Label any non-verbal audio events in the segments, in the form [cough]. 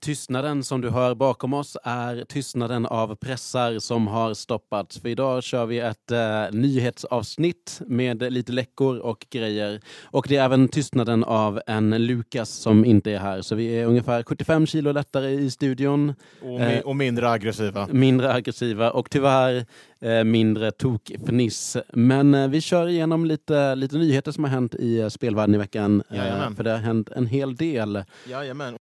Tystnaden som du hör bakom oss är tystnaden av pressar som har stoppats. För idag kör vi ett eh, nyhetsavsnitt med lite läckor och grejer. Och det är även tystnaden av en Lukas som inte är här. Så vi är ungefär 75 kilo lättare i studion. Och, mi och mindre aggressiva. Mindre aggressiva och tyvärr eh, mindre tokfniss. Men eh, vi kör igenom lite, lite nyheter som har hänt i eh, spelvärlden i veckan. För det har hänt en hel del. Jajamän.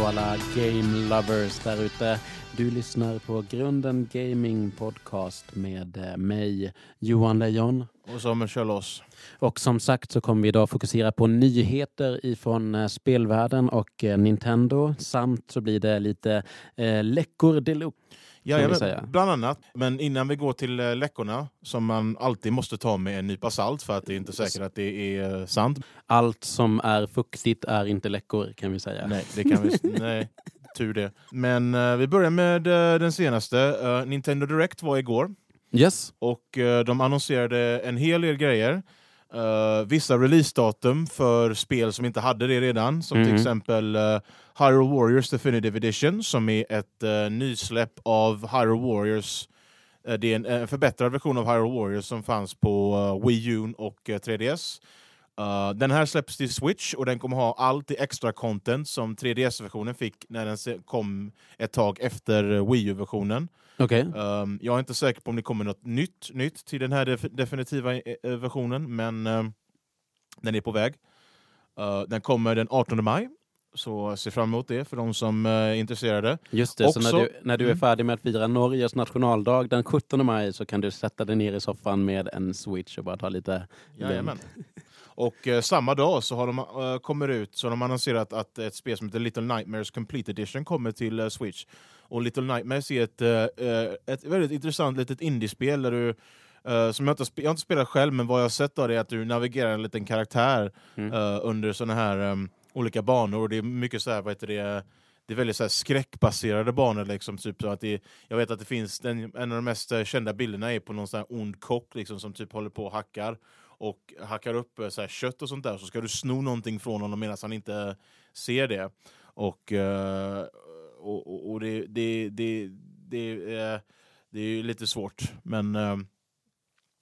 Hallå alla game lovers där ute. Du lyssnar på Grunden Gaming Podcast med eh, mig, Johan Lejon. Och kör loss. Och som sagt så kommer vi idag fokusera på nyheter ifrån eh, spelvärlden och eh, Nintendo. Samt så blir det lite eh, läckor deluxe. Ja, vi ja, säga. bland annat. Men innan vi går till eh, läckorna, som man alltid måste ta med en nypa salt för att det är inte säkert att det är eh, sant. Allt som är fuktigt är inte läckor kan vi säga. Nej, det kan vi... [laughs] nej, tur det. Men eh, vi börjar med eh, den senaste. Eh, Nintendo Direct var igår. Yes. Och de annonserade en hel del grejer. Eh, vissa releasedatum för spel som inte hade det redan. Som till Mhm. exempel uh, Hyrule Warriors Definitive Edition som är ett uh, nysläpp av Hyrule Warriors. Eh, det är en, förbättrad version av Hyrule Warriors som fanns på Wii U och eh, 3DS. Eh, den här släpps till Switch och den kommer ha allt i extra content som 3DS-versionen fick när den kom ett tag efter Wii U-versionen. Okej. Um, jag är inte säker på om det kommer något nytt, nytt till den här def definitiva eh, eh, versionen, men ehm, den är på väg. Uh, den kommer den 18 maj, så se fram emot det för de som är intresserade. Just det, så Också- när du, när du är Mm. färdig med att fira Norges nationaldag den 17 maj så kan du sätta dig ner i soffan med en switch och bara ta lite Jajamän. Och eh, samma dag så har de, eh, kommer ut, så har de annonserat att ett spel som heter Little Nightmares Complete Edition kommer till eh, Switch. Och Little Nightmares är ett, eh, ett väldigt intressant litet indiespel där du eh, som jag, inte, jag har inte spelat själv, men vad jag har sett av det är att du navigerar en liten karaktär Mm. eh, under såna här em, olika banor. Och det är mycket så här, vad heter det, det är väldigt så skräckbaserade banor. Liksom, typ så att det, jag vet att det finns, den, en av de mest eh, kända bilderna är på någon sån här ond kock liksom, som typ håller på och hackar och hackar upp eh, så här, kött och sånt där. Så ska du sno någonting från honom medan han inte ser det. Och, eh, och, och, och det, det, det, det, eh, det är lite svårt. Men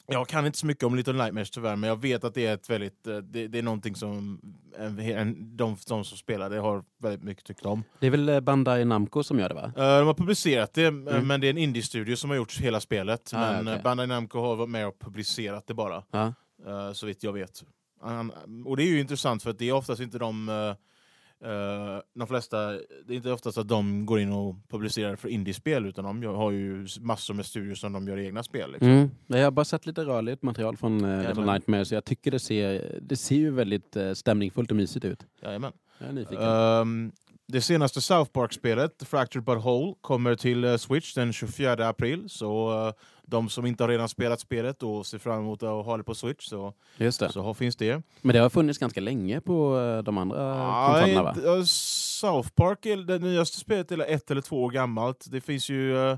jag kan inte så mycket om Little Nightmares tyvärr, men jag vet att det är ett väldigt, det, det är någonting som en, en, de, de som spelar det har väldigt mycket tyckt om. Det är väl Bandai Namco som gör det va? De har publicerat det, Mm. men det är en indie-studio som har gjort hela spelet. Ah, men okay. Bandai Namco har varit med och publicerat det bara, Ja. Eh, så vitt jag vet. Han, och det är ju intressant för att det är oftast inte de eh, de flesta, det är inte oftast att de går in och publicerar för indiespel utan de gör- har ju massor med studios som de gör egna spel. Liksom. Mm. Jag har bara sett lite rörligt material från uh, Little Nightmare så jag tycker det ser, det ser ju väldigt uh, stämningsfullt och mysigt ut. Jajamän. Jag är nyfiken. Ehm, det senaste South Park-spelet, Fractured But Whole, kommer till eh, Switch den 24 april. Så eh, de som inte har redan spelat spelet och ser fram emot att ha det på Switch så, Just det. så finns det. Men det har funnits ganska länge på eh, de andra Ah, konsolerna va? South Park, det nyaste spelet, är ett eller två år gammalt. Det finns ju... eh,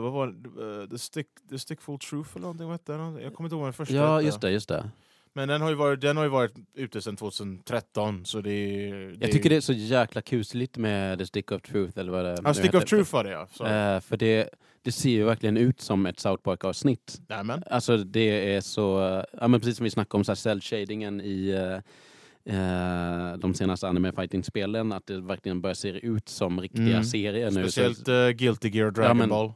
vad var det? The, Stick, The Stickful Truth eller någonting? Vad hette den? Jag kommer inte ihåg vad den första Ja, hette. just det, just det. Men den har ju varit, den har ju varit ute sedan 2013. Så det, är- Jag tycker det är så jäkla kusligt med The Stick of Truth eller vad det Ja, nu Stick heter. of Truth var det ja. Eh, för det, det ser ju verkligen ut som ett South Park-avsnitt. Nämen. Alltså det är så, eh, ja men precis som vi snackade om så här cell-shadingen i eh, de senaste anime fighting-spelen, att det verkligen börjar se ut som riktiga Mm. serier nu. Speciellt uh, Guilty Gear Dragon Ja, Ball.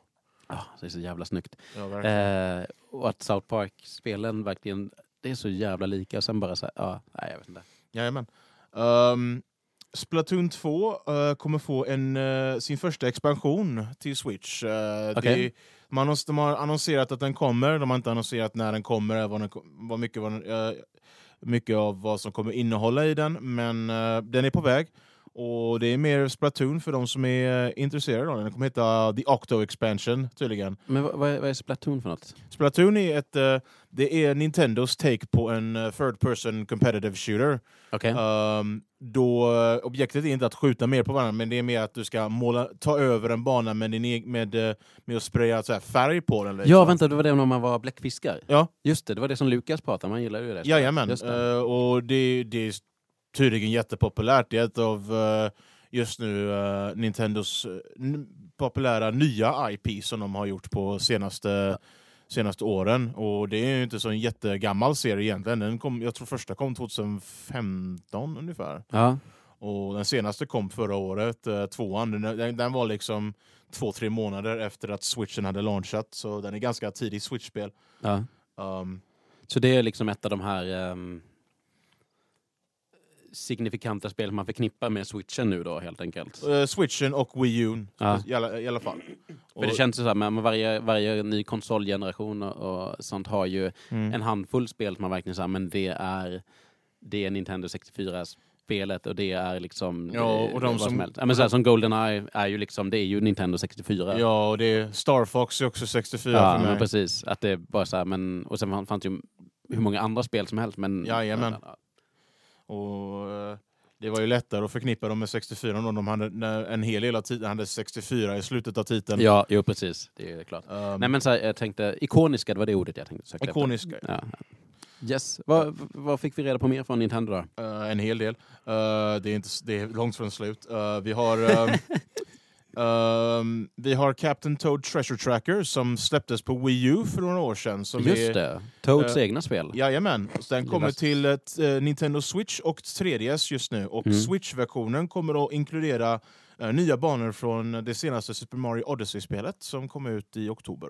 ah, det är så jävla snyggt. Ja. Eh, och att South Park-spelen verkligen, det är så jävla lika. Och sen bara så här, ja, nej jag vet inte. Jajamän. Um, Splatoon 2 eh, kommer få en, eh, sin första expansion till Switch. Eh, Okej. det, man har, de har annonserat att den kommer, de har inte annonserat när den kommer, vad, den, vad mycket, vad den, mycket av vad som kommer innehålla i den, men den är på väg. Och det är mer Splatoon för de som är eh, intresserade av den. Den kommer heta The Octo Expansion tydligen. Men vad, vad är, vad är Splatoon för något? Splatoon är ett, eh, det är Nintendos take på en eh, third person competitive shooter. Okej. Um, då eh, objektet är inte att skjuta mer på varandra, men det är mer att du ska måla, ta över en bana med, din eg- med, med att spraya så här färg på den. liksom. Ja, vänta, det var det när man var bläckfiskar. Ja. Just det, det var det som Lukas pratade om. Man gillar ju det. Jajamän, Just det. Eh, och det, det är tydligen jättepopulärt. Det är ett av eh, just nu eh, Nintendos eh, populära nya IP som de har gjort på senaste, senaste åren. Och det är ju inte så en jättegammal serie egentligen. Den kom, jag tror första kom 2015 ungefär. Ja. Och den senaste kom förra året, eh, tvåan. Den, den, var liksom två, tre månader efter att switchen hade launchat. Så den är ganska tidig switch-spel. ja. Um, Så det är liksom ett av de här ehm, signifikanta spel man förknippar med switchen nu då helt enkelt. eh, switchen och Wii U Ja. i, alla, i alla fall. För det känns ju så här, men varje, varje ny konsolgeneration och, och sånt har ju Mm. en handfull spel som man verkligen säger, men det är, det är Nintendo 64-spelet och det är liksom Ja, och de som-. Ja, men så här, som Goldeneye är ju liksom, det är ju Nintendo 64. Ja, och det är Star Fox är också 64 Ja, för mig. precis. Att det är bara så här, men, och sen fanns det ju hur många andra spel som helst. Men, Jajamän. Och, eh, det var ju lättare att förknippa dem med 64 då de hade en hel del av tiden hade 64 i slutet av titeln. Ja, jo precis. Det är klart. Um, Nej men så här, jag tänkte, ikoniska, det var det ordet jag tänkte söka efter. ikoniska. Ja. Yes. Vad, vad fick vi reda på mer från Nintendo då? Eh, en hel del. Eh, det, är inte, det är långt från slut. Eh, vi har [laughs] ehm, vi har Captain Toad Treasure Tracker som släpptes på Wii U för några år sedan. Som Just är, det, Toads eh, egna spel. Jajamän, så den kommer till eh, Nintendo Switch och 3DS just nu. Och Mm. Switch-versionen kommer att inkludera eh, nya banor från det senaste Super Mario Odyssey-spelet som kom ut i oktober.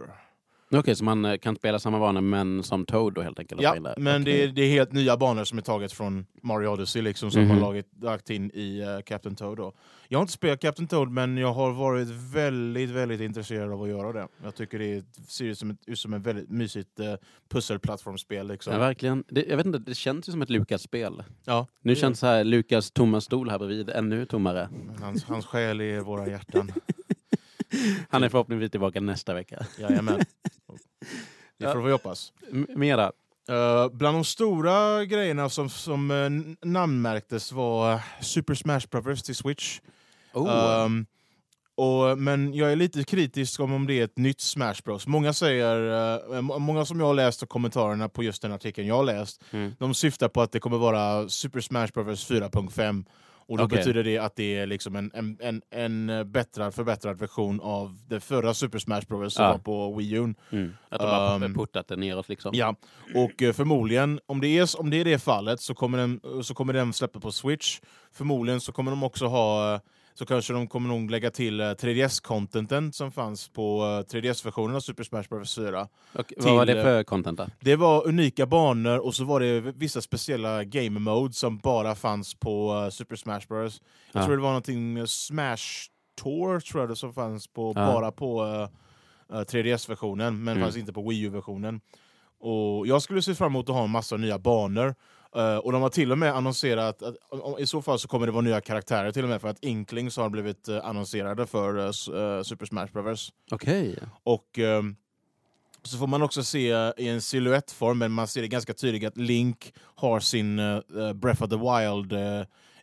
Okej, så man eh, kan spela samma banor men som Toad då helt enkelt? Ja, men det, Okej. är, det är helt nya banor som är taget från Mario Odyssey liksom, som Mhm. har lagit, lagt in i eh, Captain Toad. Då. Jag har inte spelat Captain Toad, men jag har varit väldigt, väldigt intresserad av att göra det. Jag tycker det ser ut som ett, som ett väldigt mysigt uh, pusselplattformsspel. Liksom. Ja, verkligen. Det, jag vet inte, det känns ju som ett Lukas-spel. Ja, Nu det- känns här, Lukas tomma stol här bredvid ännu tommare. Hans, hans själ är i våra hjärtan. [laughs] Han är förhoppningsvis tillbaka nästa vecka. Jajamän. [laughs] Det får vi hoppas. M- mera? Uh, bland de stora grejerna som, som uh, namnmärktes var Super Smash Bros till Switch. Oh. Um, och, men jag är lite kritisk om, om det är ett nytt Smash Bros. Många säger, må- många som jag har läst och kommentarerna på just den artikeln jag har läst, Mm. de syftar på att det kommer vara Super Smash Bros 4.5. Och då Okej. betyder det att det är liksom en, en, en, en bättrad, förbättrad version av det förra Super Smash Bros som Ja. var på Wii U. Mm. Att de har Um, puttat det neråt liksom. Ja, och eh, förmodligen, om det är, om det är det fallet, så kommer, den, så kommer den släppa på Switch. Förmodligen så kommer de också ha, eh, så kanske de kommer nog lägga till eh, 3DS-contenten som fanns på eh, 3DS-versionen av Super Smash Bros 4. Och vad var till, det för content då? Det var unika banor och så var det vissa speciella game mode som bara fanns på eh, Super Smash Bros. Jag Ja. tror det var någonting eh, Smash Tour tror jag det som fanns på, Ja. bara på eh, eh, 3DS-versionen, men Mm. fanns inte på Wii U-versionen. Och Jag skulle se fram emot att ha en massa nya banor. Eh, och de har till och med annonserat att om- i så fall så kommer det vara nya karaktärer till och med för att Inklings har blivit uh, annonserade för eh, Super Smash Bros. Okej. Och ehm, så får man också se i en silhuettform, men man ser det ganska tydligt att Link har sin Breath of the Wild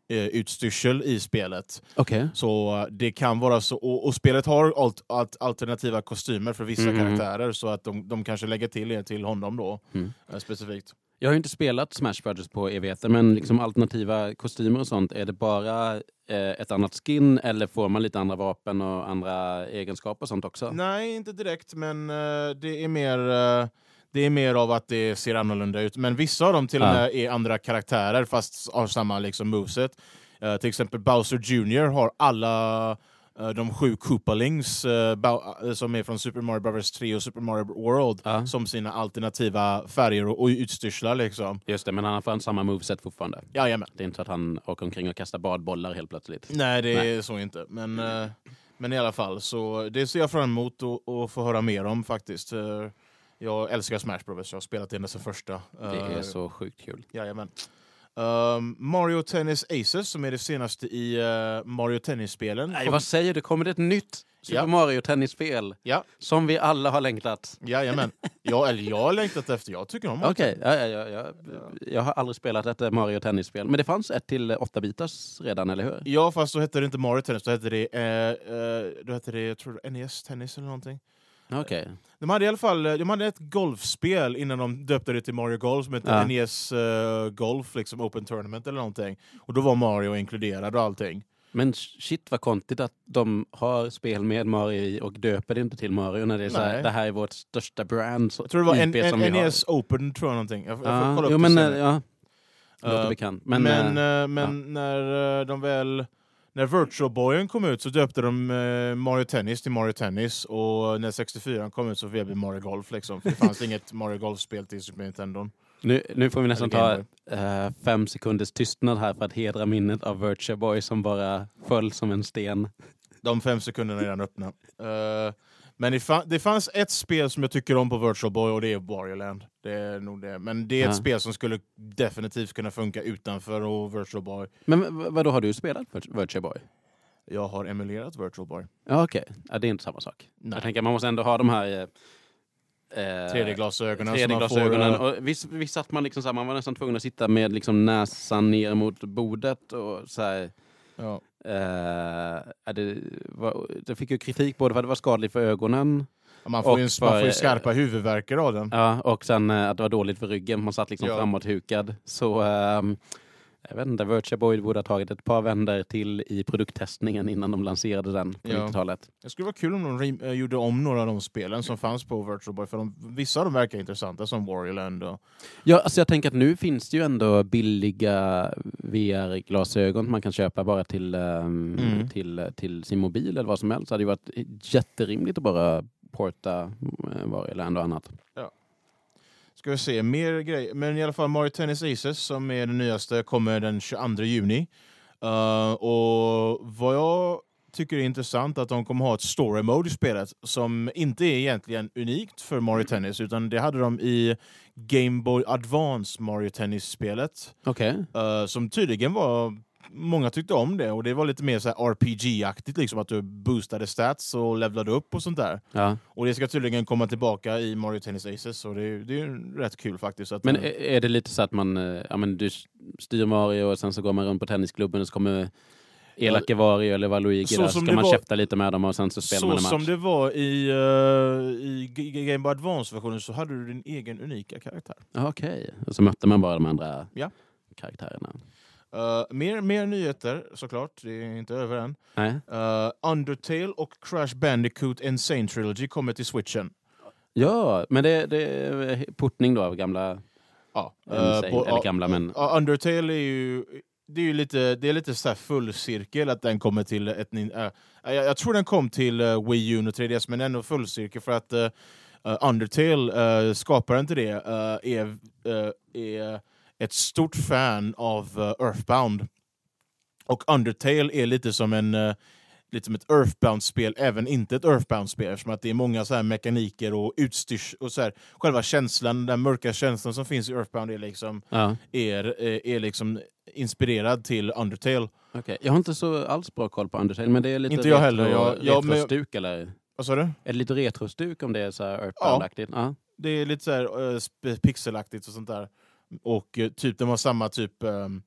utstyrsel i spelet. Okej. Så det kan vara så, och, och spelet har alt, alt, alternativa kostymer för vissa Mhm. karaktärer så att de, de kanske lägger till det till honom då Mm. specifikt. Jag har ju inte spelat Smash Brothers på evigheter, men liksom alternativa kostymer och sånt, är det bara eh, ett annat skin eller får man lite andra vapen och andra egenskaper och sånt också? Nej, inte direkt, men eh, det är mer eh, det är mer av att det ser annorlunda ut. Men vissa av dem till och Ja. med är andra karaktärer fast har samma liksom, moveset. Eh, till exempel Bowser Jr har alla de sju Koopalings eh, eh, som är från Super Mario Bros 3 och Super Mario World Ja. som sina alternativa färger och, och utstyrslar. Liksom. Just det, men han får samma moveset fortfarande. Jajamän. Det är inte så att han åker omkring och kastar badbollar helt plötsligt. Nej, det Nej. är så inte. Men, eh, men i alla fall, så det ser jag fram emot att få höra mer om faktiskt. Eh, Jag älskar Smash Bros. Jag har spelat det ända sedan första. Det Eh, är så sjukt kul. Jajamän. Um, Mario Tennis Aces, som är det senaste i uh, Mario Tennis-spelen. Nej, vad säger du? Kommer det ett nytt Super Ja. Mario tennisspel? Ja, Som vi alla har längtat. jajamän. ja, eller jag har längtat efter, jag tycker om Okej, ja, ja, ja, ja. jag har aldrig spelat ett eh, Mario tennisspel. Men det fanns ett till 8-bitars redan, eller hur? Ja, fast då hette det inte Mario Tennis, då hette det, eh, eh, då hette det jag tror, NES Tennis eller någonting. Okej. De hade i alla fall de hade ett golfspel innan de döpte det till Mario Golf som hette Ja. NES eh, Golf, liksom Open Tournament eller någonting. Och då var Mario inkluderad och allting. Men shit vad konstigt att de har spel med Mario i och döper det inte till Mario när det är så här, det här är vårt största brand. Jag tror det var en, en, har. NES Open, tror jag någonting. Jag, får- jag upp jo, det men eh, ja, låter Eh, bekant. Men, Men, eh, eh, men när eh, de väl... När Virtual Boyen kom ut så döpte de eh, Mario Tennis till Mario Tennis och när 64 kom ut så blev det Mario Golf. Liksom. För det fanns [laughs] inget Mario Golf-spel till Super Nintendo. nu, nu får vi nästan ta eh, fem sekunders tystnad här för att hedra minnet av Virtua Boy som bara föll som en sten. De fem sekunderna är redan öppna. Eh, men det, fa- det fanns ett spel som jag tycker om på Virtual Boy och det är Wario Land. Det är nog det. Men det är ett Ja. spel som skulle definitivt kunna funka utanför och Virtual Boy. Men vad då har du spelat Virt- Virtua Boy? Jag har emulerat Virtual Boy. Ja, okej. Ja, det är inte samma sak. Nej. Jag tänker man måste ändå ha de här eh, eh, 3D-glasögonen. som man 3D-glasögonen. får, eh, Och visst, visst satt man liksom så här, man var nästan tvungen att sitta med liksom näsan ner mot bordet och så här, ja. Ja, det, var, det fick ju kritik både för att det var skadligt för ögonen Man får, ju, för- man får ju skarpa huvudvärkar av den. ja, och sen eh, att det var dåligt för ryggen. Man satt liksom Ja. framåthukad. Så ehm, jag vet inte, Virtua Boy borde ha tagit ett par vändor till i produkttestningen innan de lanserade den på Ja. 90-talet. Det skulle vara kul om de eh, gjorde om några av de spelen som fanns på Virtual Boy. För de, vissa av dem verkar intressanta, som Wario Land. Och, Ja, alltså jag tänker att nu finns det ju ändå billiga VR-glasögon man kan köpa bara till, ehm, Mm. till, till sin mobil eller vad som helst. Det hade ju varit jätterimligt att bara porta uh, Wario Land och annat. Ska vi se, mer grejer. Men i alla fall Mario Tennis Aces som är den nyaste kommer den 22 juni. Uh, och vad jag tycker är intressant att de kommer ha ett story mode i spelet som inte är egentligen unikt för Mario Tennis utan det hade de i Game Boy Advance Mario Tennis-spelet. Okej. Uh, som tydligen var Många tyckte om det och det var lite mer så RPG-aktigt, liksom att du boostade stats och levlade upp och sånt där. Ja. Och det ska tydligen komma tillbaka i Mario Tennis Aces, så det är, det är ju rätt kul faktiskt. Att, Men eh, är, är det lite så att man, eh, ja men du styr Mario och sen så går man runt på tennisklubben och så kommer elake Wario eller Waluigi Så där, så ska man var- käfta lite med dem och sen så spelar så man en match. som det var i, eh, i Game Boy Advance-versionen så hade du din egen unika karaktär. Ja, Okej, och så mötte man bara de andra Ja. karaktärerna. Eh, mer, mer nyheter såklart, det är inte över än. Eh, Undertale och Crash Bandicoot Insane Trilogy kommer till switchen. Ja, men det, det är portning då av gamla... Ja, Insane, bo- eller gamla, men- Undertale är ju, det är ju lite, det är lite så här full cirkel att den kommer till ett... äh, jag, jag tror den kom till uh, Wii U och 3DS, men ändå full cirkel för att uh, Undertale, uh, skaparen till det, är, är ett stort fan av eh, Earthbound. Och Undertale är lite som en eh, lite som ett Earthbound-spel, även inte ett Earthbound-spel, eftersom att det är många så här mekaniker och utstyrs och så här, själva känslan, den mörka känslan som finns i Earthbound är liksom, Ja, är, är, är liksom inspirerad till Undertale. okej. Jag har inte så alls bra koll på Undertale, men det är lite Inte jag heller, retro- jag- jag- men- retrostuk eller? Vad sa du? Är det lite retrostuk om det är så här Earthbound-aktigt? Ja. Det är lite så här, eh, sp- pixelaktigt och sånt där. Och eh, typ de har samma typ ehm,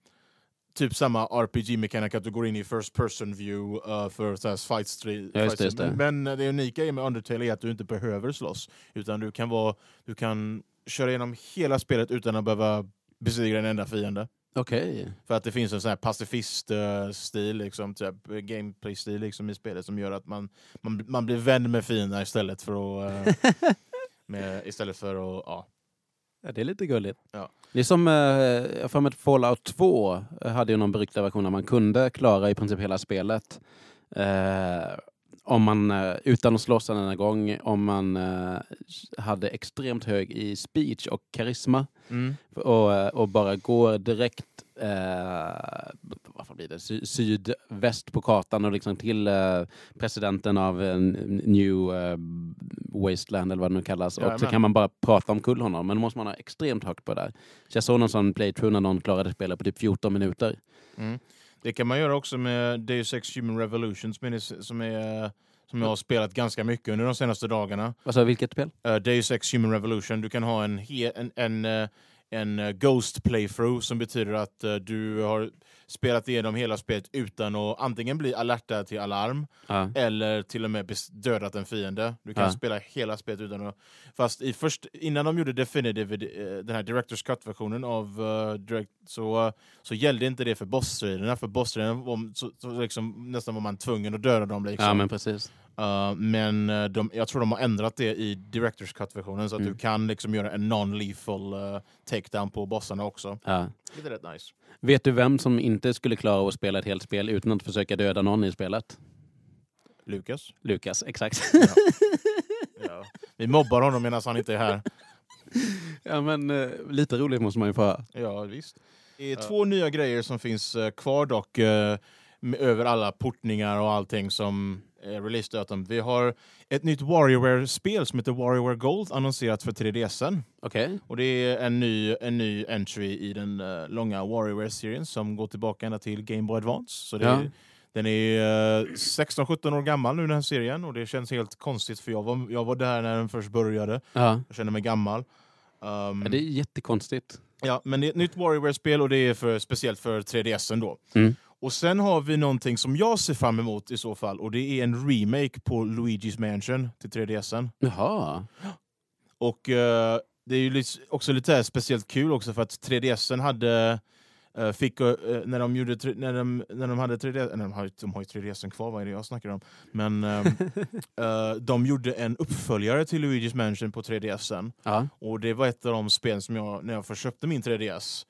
typ samma RPG-mekanik att du går in i first person view eh, för så här fight street. Ja, just det, just det. Men eh, det unika med Undertale är att du inte behöver slåss. Utan du kan, vara, du kan köra igenom hela spelet utan att behöva besegra en enda fiende. Okej. För att det finns en sån här pacifist-stil, liksom, typ, gameplay-stil liksom, i spelet som gör att man, man, man blir vän med fiender istället för att... eh, [laughs] med, istället för att... Ja. Ja, det är lite gulligt. Ja. Det är som, eh, jag för mig Fallout 2 hade ju någon beryktad version där man kunde klara i princip hela spelet. Eh, om man, eh, utan att slåss en enda gång, om man eh, hade extremt hög i speech och karisma Mm. och, eh, och bara går direkt, eh, vad fan blir det, sy sydväst på kartan och liksom till eh, presidenten av eh, New eh, Wasteland eller vad det nu kallas. Ja, och så kan man bara prata omkull honom. Men då måste man ha extremt högt på det där. Så jag såg någon sån playthrough när någon klarade spelet på typ 14 minuter. Mm. Det kan man göra också med Deus Ex Human Revolution som, är, som, är, som jag har spelat ganska mycket under de senaste dagarna. Du, vilket spel? Uh, Deus Ex Human Revolution. Du kan ha en, en, en, eh, en eh, Ghost playthrough som betyder att eh, du har spelat igenom hela spelet utan att antingen bli alertad till alarm Ja. eller till och med dödat en fiende. Du kan Ja. spela hela spelet utan att... Fast i först, innan de gjorde Definitive, eh, den här Directors Cut-versionen av eh, Direct, så, så gällde inte det för bossstriderna. För bossstriderna var så, så liksom, nästan var man tvungen att döda dem. Liksom. ja, men precis. Uh, men uh, de, jag tror de har ändrat det i Directors Cut-versionen så att Mm. du kan liksom göra en non-lethal uh, takedown på bossarna också. Ja. Det är rätt nice. Vet du vem som inte skulle klara att spela ett helt spel utan att försöka döda någon i spelet? Lukas? Lukas, exakt. [laughs] Ja. Vi mobbar honom medan han inte är här. ja, men eh, lite roligt måste man ju få ha. Ja, visst. Det är två nya grejer som finns eh, kvar dock, eh, med, över alla portningar och allting som releasedatum. Vi har ett nytt WarioWare-spel som heter WarioWare Gold annonserat för 3DSen. Okej. Och det är en ny, en ny entry i den eh, långa WarioWare-serien som går tillbaka ända till Game Boy Advance. Så Ja. är, den är eh, 16-17 år gammal nu den här serien och det känns helt konstigt för jag var, jag var där när den först började. Ja. Jag känner mig gammal. Um, ja, det är jättekonstigt. Ja, men det är ett nytt WarioWare-spel och det är för, speciellt för 3DSen då. Mm. Och sen har vi någonting som jag ser fram emot i så fall och det är en remake på Luigi's Mansion till 3DSen. Jaha. Och eh, det är ju också lite speciellt kul också för att 3DSen hade eh, fick, eh, när, de gjorde, när, de, när de hade 3D, nej, de, har, de har ju 3DSen kvar, vad är det jag snackar om? Men [laughs] eh, de gjorde en uppföljare till Luigi's Mansion på 3DSen Ja. och det var ett av de spel som jag, när jag först köpte min 3DS,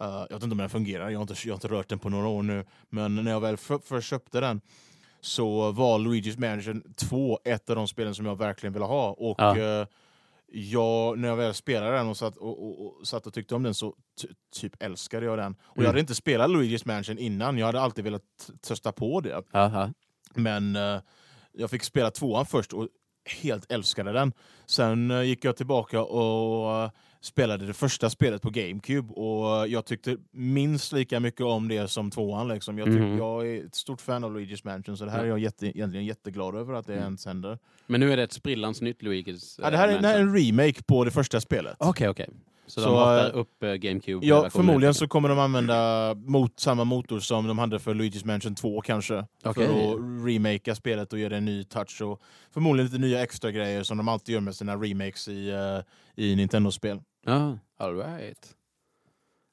eh, jag vet inte om den fungerar, jag har, inte, jag har inte rört den på några år nu, men när jag väl för, först köpte den så var Luigi's Mansion 2 ett av de spelen som jag verkligen ville ha. Och Ja. eh, jag, när jag väl spelade den och satt och, och, och, satt och tyckte om den så ty, typ älskade jag den. Och Mm. jag hade inte spelat Luigi's Mansion innan, jag hade alltid velat testa på det. Jaha. Men eh, jag fick spela tvåan först och helt älskade den. Sen eh, gick jag tillbaka och eh, spelade det första spelet på GameCube och jag tyckte minst lika mycket om det som tvåan. Liksom. Jag, tyck, Mhm. jag är ett stort fan av Luigi's Mansion så det här är jag jätte, egentligen jätteglad över att det Mm. ens händer. Men nu är det ett sprillans nytt Luigi's Ja, det här är, det här är en remake på det första spelet. Okej, okej. Så, Så, de matar eh, upp eh, GameCube? Ja, förmodligen så kommer de använda mot, samma motor som de hade för Luigi's Mansion 2 kanske. Okej. För att remakea spelet och ge det en ny touch. Och förmodligen lite nya extra grejer som de alltid gör med sina remakes i, eh, i Nintendo-spel. Ja, all right.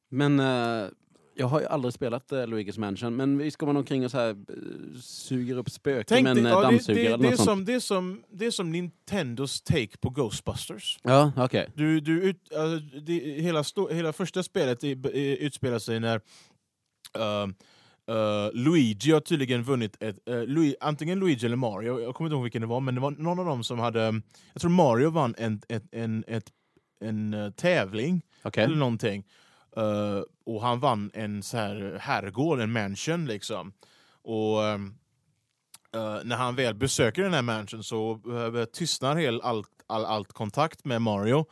Men eh, jag har ju aldrig spelat uh, Luigi's Mansion, men visst går man omkring och så här, eh, suger upp spöken med en eh, ja, det, dammsugare det, eller det, är något sånt? som, det, är som, det är som Nintendos take på Ghostbusters. Ja, okej. Du, du ut, alltså, det, hela, sto, hela första spelet i, i, utspelar sig när uh, uh, Luigi har tydligen vunnit ett, uh, Lui, antingen Luigi eller Mario, jag kommer inte ihåg vilken det var, men det var någon av dem som hade, jag tror Mario vann en, ett, en, ett, en eh, tävling Okej. eller någonting. Eh, och han vann en så här herrgård, en mansion liksom. Och eh, när han väl besöker den här mansion så uh, tystnar hel, allt, all, allt kontakt med Mario.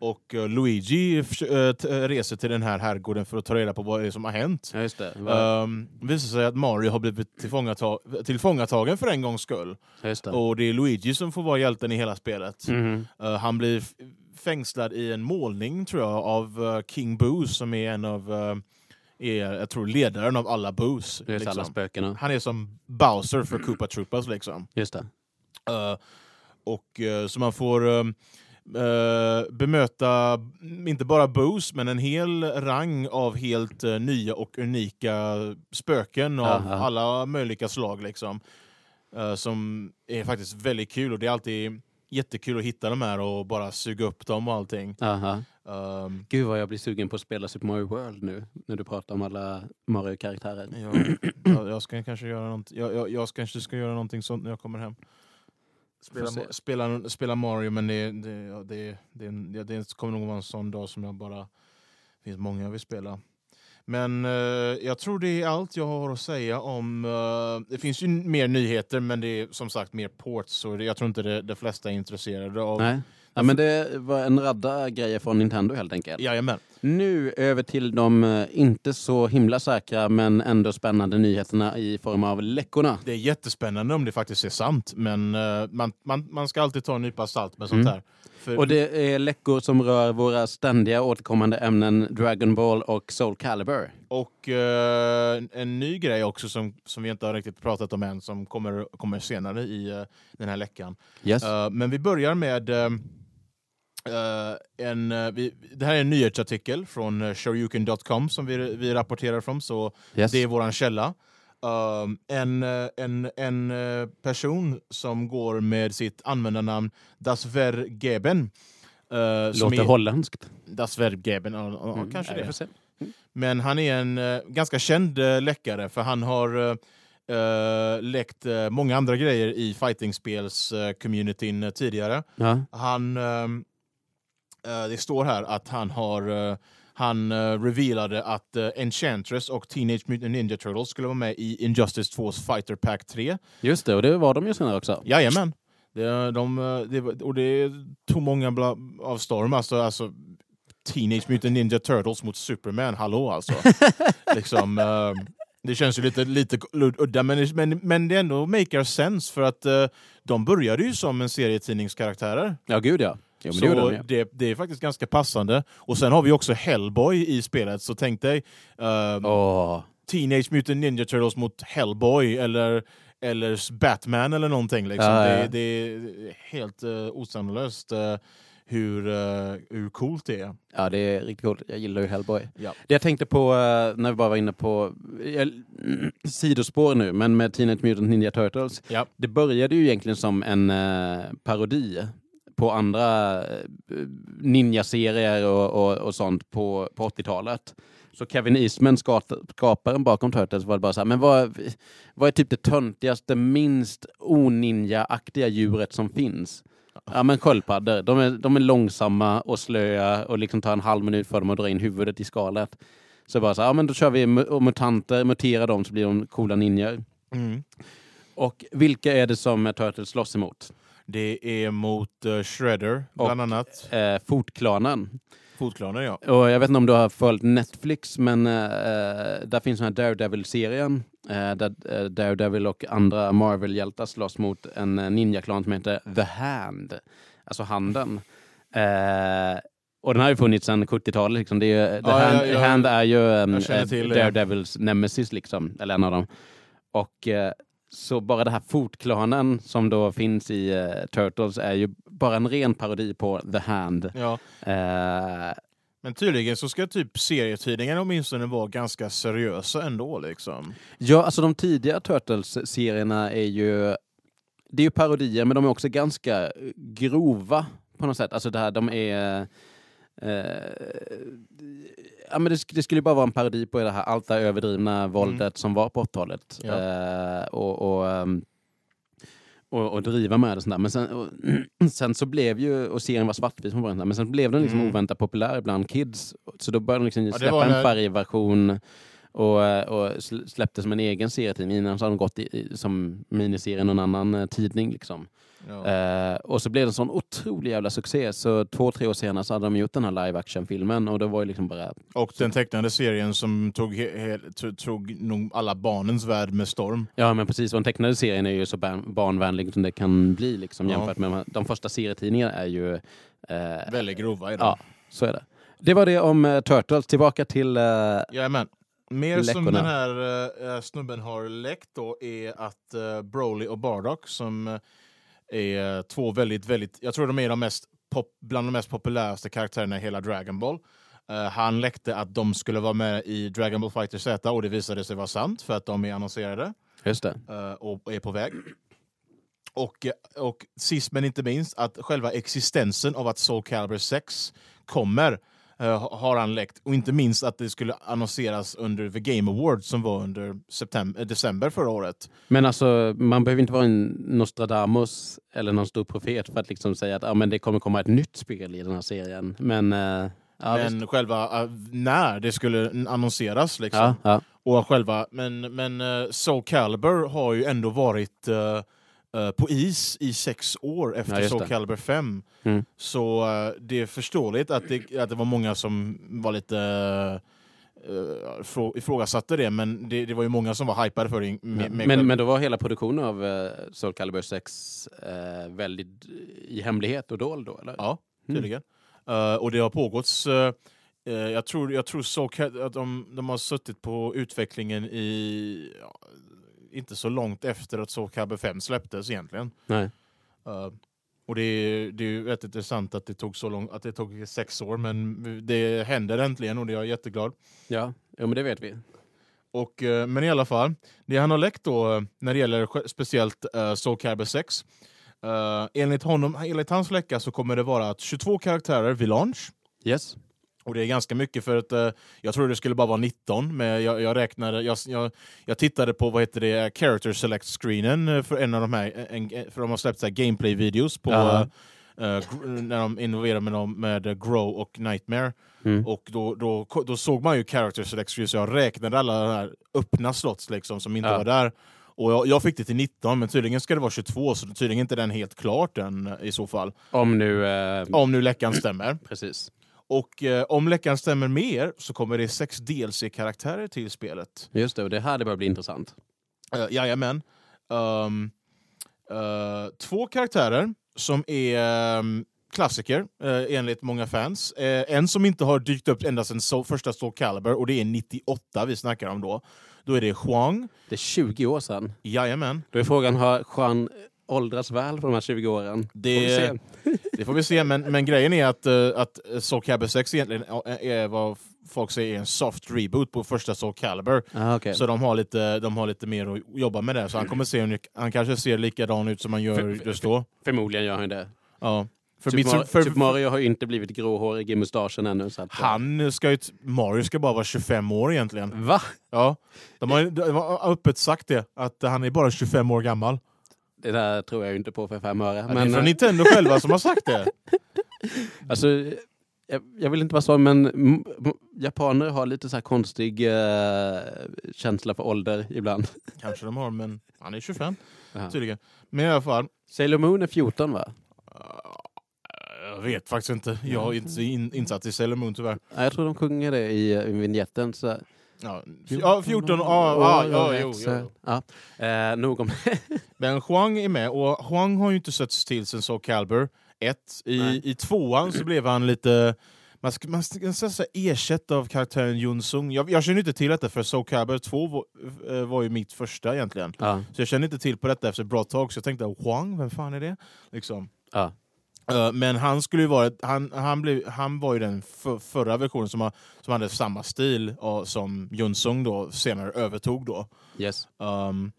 Och eh, Luigi reser till den här herrgården för att ta reda på vad det är som har hänt. Ja, just det. Um, visar sig att Mario har blivit tillfångata- tillfångatagen för en gångs skull. ja, det. Och det är Luigi som får vara hjälten i hela spelet. Mhm. Uh, han blir fängslad i en målning tror jag av uh, King Boo som är en av uh, är, jag tror ledaren av alla Boos. Liksom. alla spökena. Han är som Bowser för Koopa Troopas liksom. Just det. Uh, och uh, så man får um, uh, bemöta inte bara Boos men en hel rang av helt nya och unika spöken av Aha. alla möjliga slag liksom. Som är faktiskt väldigt kul och det är alltid jättekul att hitta de här och bara suga upp dem och allting. Aha. Um, Gud vad jag blir sugen på att spela Super Mario World nu, när du pratar om alla Mario-karaktärer. jag, jag, jag ska kanske göra något, jag, jag, jag kanske ska göra någonting sånt när jag kommer hem. Spela, spela, spela Mario men det, det, det, det, det kommer nog vara en sån dag som jag bara... Det finns många jag vill spela. Men eh, jag tror det är allt jag har att säga om... eh, det finns ju mer nyheter, men det är som sagt mer ports, så jag tror inte det, de flesta är intresserade av... Nej. Ja, men det var en radda grejer från Nintendo helt enkelt. Jajamän. Nu över till de eh, inte så himla säkra men ändå spännande nyheterna i form av läckorna. Det är jättespännande om det faktiskt är sant, men eh, man, man, man ska alltid ta en nypa salt med sånt Mm. här. För, Och det är läckor som rör våra ständiga återkommande ämnen Dragon Ball och Soul Calibur. Och eh, en ny grej också som, som vi inte har riktigt pratat om än, som kommer, kommer senare i eh, den här läckan. Yes. Eh, men vi börjar med eh, eh, en, eh, vi, det här är en nyhetsartikel från uh, shoryuken.com som vi, vi rapporterar från, så yes. det är våran källa. Um, en, eh, en, en eh, person som går med sitt användarnamn Dasvergeben. Uh, som Låter är, holländskt. Dasvergeben, ja, ja, Mm. kanske det. får se. Men han är en eh, ganska känd uh, läckare för han har uh, läckt eh, många andra grejer i fightingspels-communityn uh, tidigare. Ja. Han, ehm, eh, det står här att han har eh, han uh, revealade att eh, Enchantress och Teenage Mutant Ninja Turtles skulle vara med i Injustice 2s Fighter Pack 3. Just det, och det var de ju senare också. Jajamän! Det, de, eh, det, och det tog många bla, av storm. Alltså, alltså, Teenage Mutant Ninja Turtles mot Superman, hallå alltså. [laughs] liksom, eh, det känns ju lite, lite udda, men, men, men det ändå maker sense för att eh, de började ju som en serietidningskaraktärer. Ja, gud ja. Jo, men det gjorde så de ju. det, det är faktiskt ganska passande. Och sen har vi också Hellboy i spelet, så tänk dig eh, Åh. Teenage Mutant Ninja Turtles mot Hellboy eller, eller Batman eller någonting. Liksom. Ja, ja. Det, det är helt uh, osannolöst eh, hur, eh, hur coolt det är. Ja, det är riktigt coolt. Jag gillar ju Hellboy. Ja. Det jag tänkte på eh, när vi bara var inne på jag, sidospår nu, men med Teenage Mutant Ninja Turtles. Ja. Det började ju egentligen som en eh, parodi på andra eh, ninja-serier och, och, och sånt på, på 80-talet. Så Kevin Eastman, skap- skaparen bakom Turtles, var bara så här, men vad, vad är typ det töntigaste, minst oninja-aktiga djuret som finns? Ja men sköldpaddor, de är, de är långsamma och slöa och liksom tar en halv minut för dem att dra in huvudet i skalet. Så bara så här, ja men då kör vi mutanter, muterar dem så blir de coola ninjor. Mm. Och vilka är det som Turtles slåss emot? Det är mot eh, Shredder, bland Och- annat. Eh, Fotklanen. Fotklanen, ja. Och jag vet inte om du har följt Netflix, men eh, där finns den här Daredevil-serien. Eh, där eh, Daredevil och andra Marvel-hjältar slåss mot en eh, ninjaklan som heter The Hand. Alltså handen. Eh, och den har ju funnits sedan 70-talet. Liksom. Det är, ju- The Ja, ja, Hand, ja, Hand är ju um, till. Daredevils nemesis, liksom. eller en av dem. Och eh, så bara det här fotklanen som då finns i eh, Turtles är ju bara en ren parodi på The Hand. ja. Eh, Men tydligen så ska typ serietidningarna åtminstone vara ganska seriösa ändå. Liksom. Ja, alltså de tidiga Turtles-serierna är ju... Det är ju parodier, men de är också ganska grova på något sätt. Alltså det här, de är... Eh, ja, men det, det skulle bara vara en parodi på det här, allt det här överdrivna våldet som var på 80-talet. Ja. Eh, och, och, ehm, och, och driva med det och sånt där. Men sen, och, [clears throat] sen så blev ju, och serien var svartvit från början, men sen blev den liksom Mm. oväntat populär bland kids. Så då började de liksom det släppa en när- färgversion och, och sl- släppte som en egen serietidning. Innan så hade de gått i, i, som miniserie i någon annan eh, tidning. Liksom. Ja. Eh, och så blev det en sån otrolig jävla succé. Så två, tre år senare så hade de gjort den här live action-filmen och det var ju liksom bara... Och den tecknade serien som tog, tog, nog alla barnens värld med storm. Ja men precis, och den tecknade serien är ju så barn, barnvänlig som det kan bli liksom, Ja. jämfört med de- första serietidningarna är ju... Eh, Väldigt grova idag. ja, så är det. Det var det om eh, Turtles. Tillbaka till... Eh, Jajamän. Mer som Läckorna. den här snubben har läckt då är att uh, Broly och Bardock som är två väldigt, väldigt, jag tror de är de mest pop, bland de mest populäraste karaktärerna i hela Dragon Ball. Eh, han läckte att de skulle vara med i Dragon Ball Fighter Z och det visade sig vara sant för att de är annonserade just eh, och är på väg. Och, och sist men inte minst att själva existensen av att Soul Calibur 6 kommer eh, har han läckt. Och inte minst att det skulle annonseras under The Game Awards som var under september, december förra året. Men alltså, man behöver inte vara en Nostradamus eller någon stor profet för att liksom säga att ah, men det kommer komma ett nytt spel i den här serien. Men eh, Ja, men visst. själva uh, när det skulle annonseras liksom. ja, ja. Och själva, men, men uh, Soul Calibur har ju ändå varit uh, uh, på is i sex år Ja, efter just Soul. Calibur 5. Mm. Så uh, det är förståeligt att det, att det var många som var lite uh, frå- ifrågasatte det, men det, det var ju många som var hypade för det. Med, med men, själv- men då var hela produktionen av uh, Soul Calibur 6 eh, väldigt i hemlighet och dold då, eller? Ja, Mm. tydligen. Eh, och det har pågått... uh, jag tror, jag tror Cal- att de, de har suttit på utvecklingen i... Ja, inte så långt efter att Soul Calibur 5 släpptes egentligen. Nej. Uh, och det är, det är ju rätt intressant att det tog så lång, att det tog sex år, men det händer äntligen och det är jag jätteglad. Ja, jo, men det vet vi. Och, eh, men i alla fall, det han har läckt då eh, när det gäller speciellt uh, Soul Calibur 6. Uh, enligt, honom, enligt hans läcka så kommer det vara att 22 karaktärer vid launch. Yes. Och det är ganska mycket för att eh, jag trodde det skulle bara vara 19, men jag, jag räknade, jag, jag, jag tittade på vad heter det, character select screenen eh, för en av de här, en, för de har släppt gameplay-videos på Ja. eh, eh, när de innoverar med, dem, med eh, Grow och Nightmare. Mm. Och då, då, då såg man ju character select screens, så jag räknade alla de här öppna slots liksom, som inte Ja. var där. Och jag, jag fick det till 19, men tydligen ska det vara 22, så tydligen inte den helt klart än eh, i så fall. Om nu... eh, Om nu läckan stämmer. Precis. Och eh, om läckan stämmer mer så kommer det sex DLC-karaktärer till spelet. Just det, och det här det börjar bli intressant. Uh, jajamän. Um, uh, två karaktärer som är um, klassiker uh, enligt många fans. Eh, en som inte har dykt upp ända sedan so första Soul Calibur och det är 98 vi snackar om då. Då är det Huang. Det är 20 år sedan. Jajamän. Då är frågan, har Juan åldrats väl på de här 20 åren? Det- Får vi se. Det får vi se, men, men grejen är att, uh, att Soul Calibur 6 egentligen är vad folk säger är en soft reboot på första Soul Calibur. Ah, okej. Så de har, lite, de har lite mer att jobba med där. Så han kommer se han kanske ser likadan ut som han gör För- just då. Förmodligen gör han det. Ja. För Super, mitt, Mario, för, Super Mario har ju inte blivit gråhårig i mustaschen ännu. Så att, eh, han ska ju, Mario ska bara vara 25 år egentligen. Va? Ja. De har, de har öppet sagt det, att han är bara 25 år gammal. Det där tror jag inte på för fem öre. Ja, det är Men, från eh, Nintendo själva som har sagt det. [laughs] alltså, jag, jag vill inte vara så, men japaner har lite så här konstig eh, känsla för ålder ibland. [laughs] Kanske de har, men han är 25 Jaha. tydligen. Men i alla fall, Sailor Moon är 14 va? eh, jag vet faktiskt inte. Jag är inte in, insatt i Sailor Moon tyvärr. Ja, Jag tror de sjunger det i, i vignetten. Så. Ja, f- ja 14 år, ja, ja, jo, jo. Ja. Eh, nog om [laughs] Men Huang är med och Huang har ju inte setts till sen Soul Calibur 1. I, Nej. I tvåan så blev han lite man ska, man ska säga så här, ersatt av karaktären Jun Sung. Jag, jag känner inte till detta för Soul Calibur 2 var, eh, var ju mitt första egentligen. ja. Så jag kände inte till på detta efter ett bra tag, så jag tänkte Huang, vem fan är det? Liksom. Ja. Eh, men han skulle ju vara, han, han, blev, han var ju den för, förra versionen som, som hade samma stil och, som Jun Sung då senare övertog då. Yes. Um,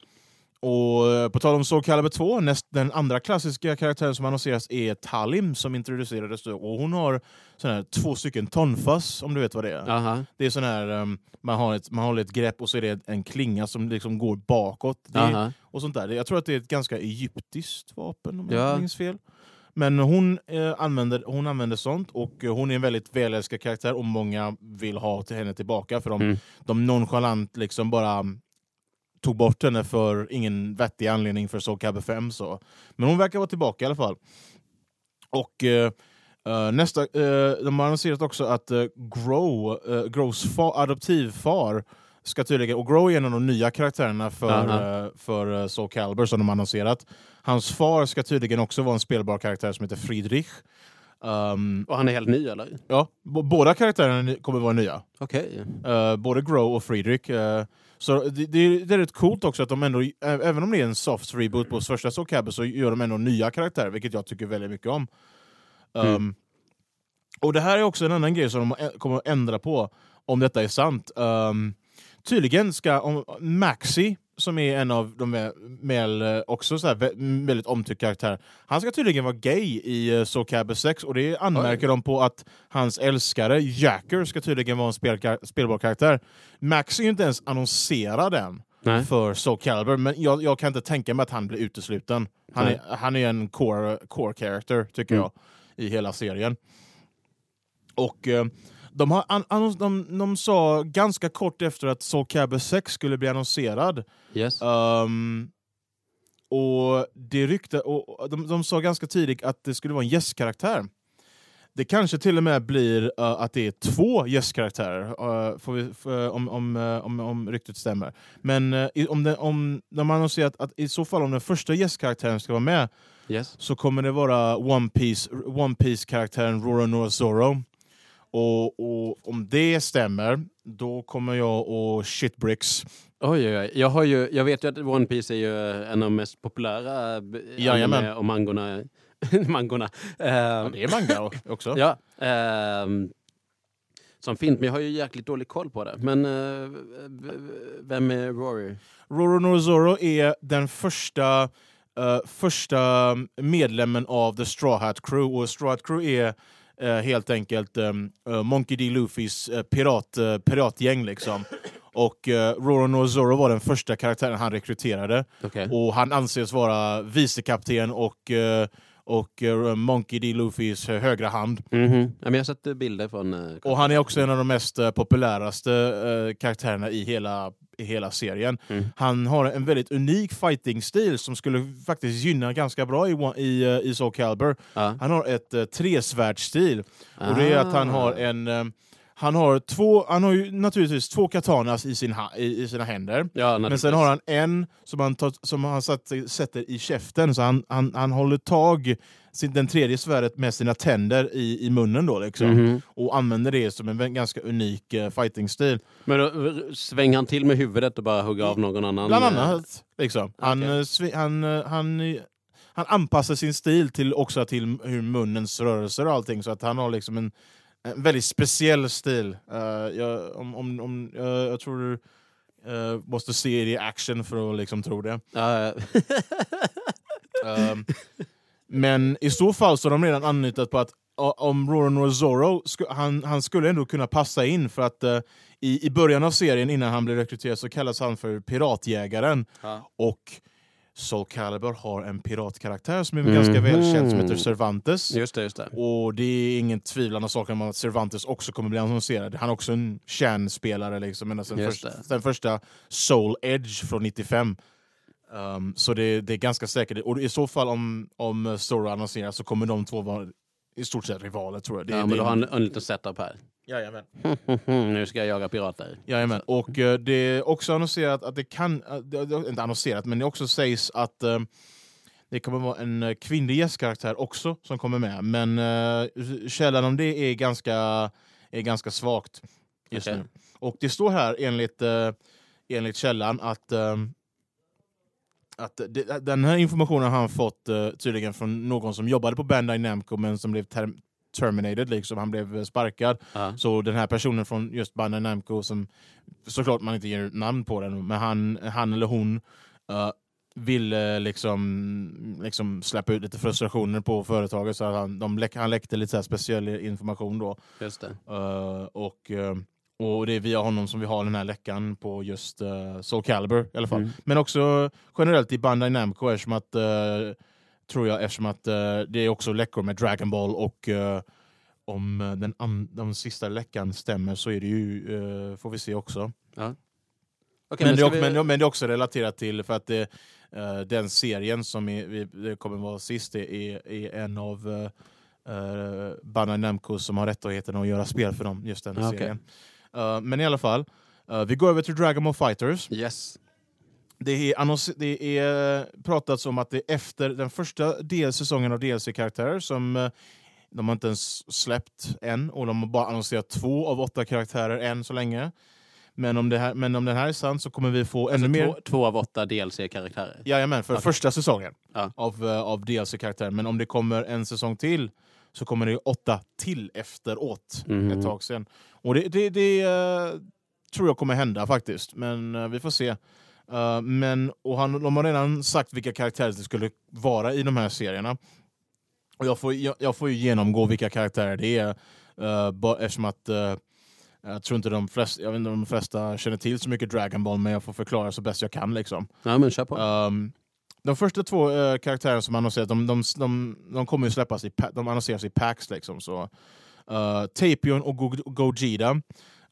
och på tal om Soul Calibur 2, näst, den andra klassiska karaktären som annonseras är Talim som introducerades då. Och hon har sån här, två stycken tonfas, om du vet vad det är. Aha. Det är sån här, um, man, har ett, man håller ett grepp och så är det en klinga som liksom går bakåt. Det är, Aha. och sånt där. Jag tror att det är ett ganska egyptiskt vapen om jag Ja. inte minns fel. Men hon, eh, använder, hon använder sånt och eh, hon är en väldigt välälskad karaktär och många vill ha till henne tillbaka för de, Mm. de nonchalant liksom bara tog bort henne för ingen vettig anledning för Soul Calibur 5. Så. Men hon verkar vara tillbaka i alla fall. Och eh, eh, nästa, eh, de har annonserat också att eh, Grow, eh, Grows fa, adoptivfar ska tydligen, och Grow är en av de nya karaktärerna för, Aha. eh, för eh, Soul Calibur som de har annonserat. Hans far ska tydligen också vara en spelbar karaktär som heter Friedrich. Um, Och han är helt ny eller? ja, båda karaktärerna kommer vara nya. Okej. Eh, både Grow och Friedrich. eh, så det, det, det är rätt coolt också att de ändå, även om det är en soft reboot på första Soul Calibur så gör de ändå nya karaktärer, vilket jag tycker väldigt mycket om. Um, Mm. Och det här är också en annan grej som de kommer att ändra på, om detta är sant. Um, tydligen ska om, Maxi, som är en av de med, med eh, också så här, vä- väldigt omtyckt karaktär, han ska tydligen vara gay i Soul Calibur 6 och det anmärker de på att hans älskare Jacker ska tydligen vara en spelka- spelbar karaktär. Max är ju inte ens annonserad än Nej. för Soul Calibur, men jag, jag kan inte tänka mig att han blir utesluten. Han Nej. är, han är en core, core character, tycker Mm. jag, i hela serien. Och eh, de, har an, annons- de, de sa ganska kort efter att Soul Calibur 6 skulle bli annonserad Yes. Um, och det rykte, och de, de sa ganska tidigt att det skulle vara en gästkaraktär. Det kanske till och med blir uh, att det är två gästkaraktärer, uh, får vi, för, om, om, uh, om, om ryktet stämmer. Men uh, om, det, om de har annonserat att i så fall om den första gästkaraktären ska vara med yes. så kommer det vara One Piece, One Piece-karaktären Roronoa Zoro. Och, och om det stämmer, då kommer jag och shitbricks Oj, oj, oj. Jag, har ju, jag vet ju att One Piece är ju en av de mest populära eh, Jajamän. och mangorna. [laughs] mangorna. Ja, Ehm, det är manga [laughs] också. ja. ehm, som fint, men jag har ju jäkligt dålig koll på det. Men eh, v- vem är Rory? Roronoa Zoro är den första, eh, första medlemmen av The Straw Hat Crew. Och Straw Hat Crew är eh, helt enkelt um, Monkey D. Luffys uh, pirat, eh, piratgäng. Liksom. Och uh, Roronoa Zoro var den första karaktären han rekryterade. Okej. Och han anses vara vicekapten och, eh, och eh, Monkey D. Luffys högra hand. Ja, men jag har sett eh, bilder från... eh, Och han är också en av de mest eh, populäraste eh, karaktärerna i hela, i hela serien. Mm. Han har en väldigt unik fighting-stil som skulle faktiskt gynna ganska bra i, i, eh, i Soul Calibur. Han har ett uh, tresvärdsstil. Och det är att han har Ah. en... han har, två, han har ju naturligtvis två katanas i, sin ha, i, i sina händer. Ja, Men sen har han en som han, tar, som han satt, sätter i käften, så han, han, han håller tag sin, den tredje svärdet med sina tänder i, i munnen då liksom. Mhm. och använder det som en ganska unik uh, fighting-stil. Men då eh, svänger han till med huvudet och bara hugger av någon annan? Bland eh, annat. Liksom. Han, svi- han, han, eh, han anpassar sin stil till också till hur munnens rörelser och allting, så att han har liksom en, en väldigt speciell stil. Eh, jag, om, om, om, eh, jag tror du eh, måste se det i action för att liksom tro det. Um, [laughs] men i så fall så har de redan anlitat på att om Roronoa Zoro, sku, han, han skulle ändå kunna passa in för att i, i början av serien innan han blev rekryterad så kallas han för Piratjägaren Ja. och Soul Calibur har en piratkaraktär som är ganska välkänd som heter Cervantes. Just det, just det. Och det är ingen sak om att Cervantes också kommer bli annonserad. Han är också en kärnspelare, liksom, ända sedan Just först, det. den första Soul Edge från 95. Um, så det, det är ganska säkert. Och i så fall om, om Sora annonseras så kommer de två vara i stort sett rivaler tror jag. Det, Ja, det, men då har han en liten setup här. Jajamän. [laughs] nu ska jag jaga pirater. Jajamän. Och eh, det är också annonserat att det kan, eh, inte annonserat, men det också sägs att eh, det kommer vara en kvinnlig gästkaraktär också som kommer med. Men källan om det är ganska, är ganska svagt just Okej. nu. Och det står här enligt, eh, enligt källan att eh, att det, den här informationen har han fått tydligen från någon som jobbade på Bandai Namco men som blev terminated, liksom. han blev eh, sparkad. Ja. Så den här personen från just Bandai Namco, som såklart man inte ger namn på den, men han, han eller hon uh, ville liksom, liksom släppa ut lite frustrationer på företaget så att han, de läck, han läckte lite så här speciell information då. Just. Uh, och, uh, och det är via honom som vi har den här läckan på just uh, Soul Calibur i alla fall. Mm. Men också generellt i Bandai Namco eftersom att, uh, tror jag, eftersom att uh, det är också läckor med Dragon Ball och uh, om uh, den, an- den sista läckan stämmer så är det ju, uh, får vi se också. Okej, men, det, är ska också- vi- men, det- men det är också relaterat till, för att det, uh, den serien som är, vi, det kommer vara sist det är, är en av uh, Bandai Namco som har rättigheten att göra spel för dem, just den Ja, okej. serien. Men i alla fall, vi går över till Dragon Ball Fighters. Yes. Det är, annons- det är pratats om att det är efter den första delsäsongen av DLC-karaktärer som eh, de har inte ens släppt än och de har bara annonserat två av åtta karaktärer än så länge. Men om, det här, men om den här är sann så kommer vi få Alltså ännu mer... två, två av åtta DLC-karaktärer. Jajamän, för Okej. första säsongen Ja. av, eh, av DLC-karaktärer. Men om det kommer en säsong till så kommer det åtta till efteråt Mhm. ett tag sen. Och det, det, det eh, tror jag kommer hända faktiskt, men eh, vi får se. Eh, men, och han, de har redan sagt vilka karaktärer det skulle vara i de här serierna. Och jag får, jag, jag får ju genomgå vilka karaktärer det är, uh, bara, eftersom att eh, jag tror inte de flesta, jag vet inte om de flesta känner till så mycket Dragon Ball, men jag får förklara så bäst jag kan. liksom. Ja, men kör på. Um, de första två uh, karaktärerna som annonserat, de, de, de, de kommer ju släppas i, de annonseras i packs liksom. Så, Uh, Tapion och Go- Gogeta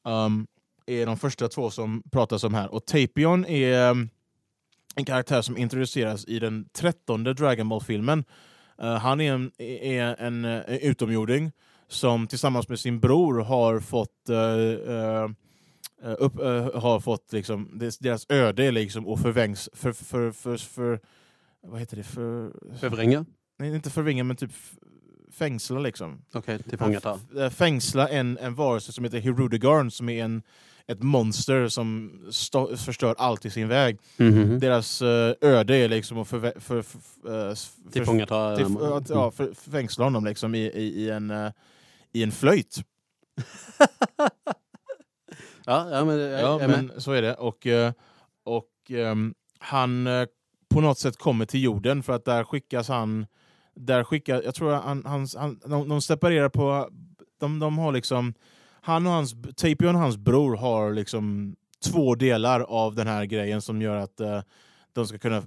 um, är de första två som pratas om här. Och Tapion är um, en karaktär som introduceras i den trettonde Dragon Ball-filmen. Uh, han är en, är en, uh, utomjording som tillsammans med sin bror har fått uh, upp, har fått liksom, deras- öde liksom och förvängs för, för, för, för, vad heter det? För, Överränga? nej, inte förvinga men typ fängsla liksom. Okej, tillfångata. F- äh, fängsla en, en varelse som heter Herudegarn som är en, ett monster som förstör allt i sin väg. Mhm. Deras eh, öde är liksom att förvä- för, för, för, för, Tillfångata... till, Mm. ja, för, fängsla honom liksom i, i, i, en, eh, i en flöjt. [laughs] ja, ja, men, jag, Ja, jag men så är det. Och, eh, och ehm, han eh, på något sätt kommer till jorden för att där skickas han... Där skickar, jag tror han, hans, han, de, de separerar på... De, de har liksom... Han och hans, Tapion och hans bror har liksom två delar av den här grejen som gör att eh, de ska kunna...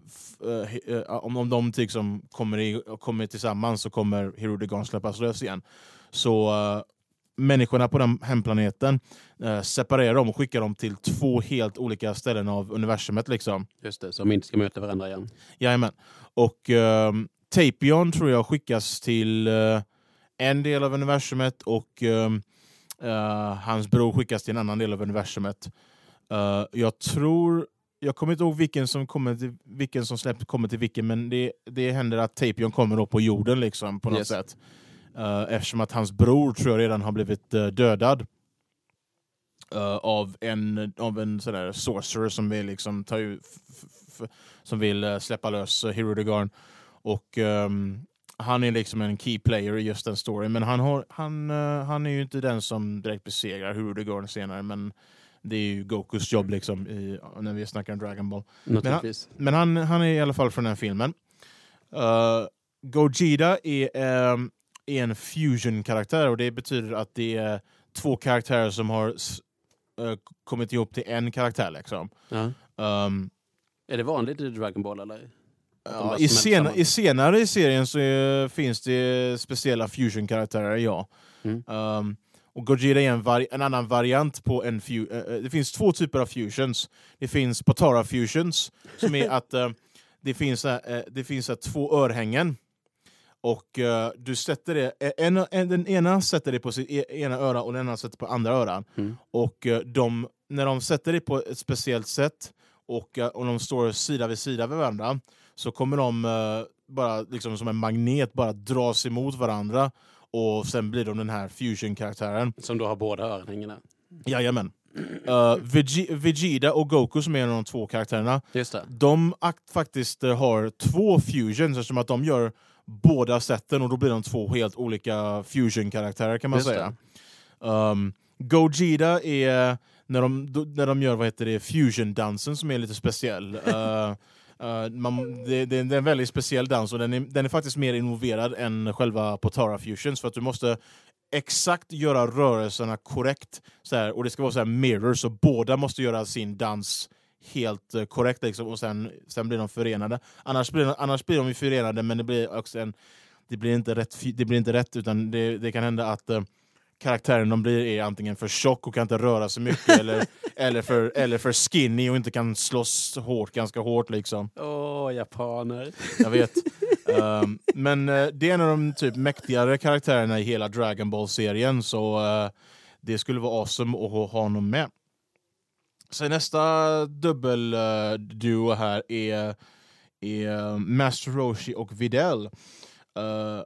eh, eh, om, om de liksom kommer, i, kommer tillsammans så kommer Herodegon släppas lös igen. Så eh, människorna på den hemplaneten eh, separerar dem och skickar dem till två helt olika ställen av universumet. Liksom. Just det, som inte ska möta varandra igen. Jajamän. Och ehm, Tapion tror jag skickas till eh, en del av universumet och eh, hans bror skickas till en annan del av universumet. Eh, jag tror, jag kommer inte ihåg vilken som, kommer till, vilken som släppt kommer till vilken, men det, det händer att Tapion kommer då på jorden liksom, på något Yes. sätt. Eh, eftersom att hans bror tror jag redan har blivit dödad. av en, av en sån där sorcerer som vill liksom ta ut, som vill släppa lös uh, Herodegarn. Och ehm, han är liksom en key player i just den storyn. Men han, har, han, eh, han är ju inte den som direkt besegrar Herodegarn senare. Men det är ju Gokus jobb liksom i, när vi snackar Dragon Ball. Naturligtvis. Men han, han är i alla fall från den filmen. Uh, Gogeta är, ehm, är en fusion-karaktär och det betyder att det är två karaktärer som har eh, kommit ihop till en karaktär. Liksom. Ja. Um, Är det vanligt i Dragon Ball eller? Ja, i, sena? I senare i serien så eh, finns det speciella fusion-karaktärer, ja. Mm. Um, och Gogeta är en, vari- en annan variant på en fu- eh, eh, Det finns två typer av fusions. Det finns Potara fusions, som är [laughs] att eh, det finns, eh, det finns eh, två örhängen. Och du sätter det, en, en, den ena sätter det på sitt e- ena öra och den andra sätter på andra öran. Mm. Och de, när de sätter det på ett speciellt sätt och, och de står sida vid sida vid varandra så kommer de eh, bara liksom som en magnet bara dras emot varandra och sen blir de den här fusion-karaktären. Som då har båda örhängena. Jajamän. Uh, Vege- Vegeta och Goku som är de två karaktärerna, Just det. de akt- faktiskt eh, har två fusions eftersom att de gör båda sätten och då blir de två helt olika fusion-karaktärer kan man Just säga. Um, Gogeta är när de, när de gör vad heter det, fusion-dansen som är lite speciell. Uh, uh, man, det, det, det är en väldigt speciell dans och den är, den är faktiskt mer involverad än själva Potara Fusions för att du måste exakt göra rörelserna korrekt så här, och det ska vara så här mirror så båda måste göra sin dans helt uh, korrekt liksom, och sen, sen blir de förenade. Annars blir, de- annars blir de ju förenade men det blir också en det blir inte rätt, det blir inte rätt utan det, det kan hända att uh, karaktären de blir är antingen för tjock och kan inte röra sig mycket eller, [laughs] eller, för, eller för skinny och inte kan slåss hårt, ganska hårt liksom. Åh, japaner. Jag vet. Ehm, men eh, det är en av de typ mäktigare karaktärerna i hela Dragon Ball-serien så eh, det skulle vara awesome att ha honom med. Sen nästa dubbelduo här är, är eh, Master Roshi och Videl. Eh,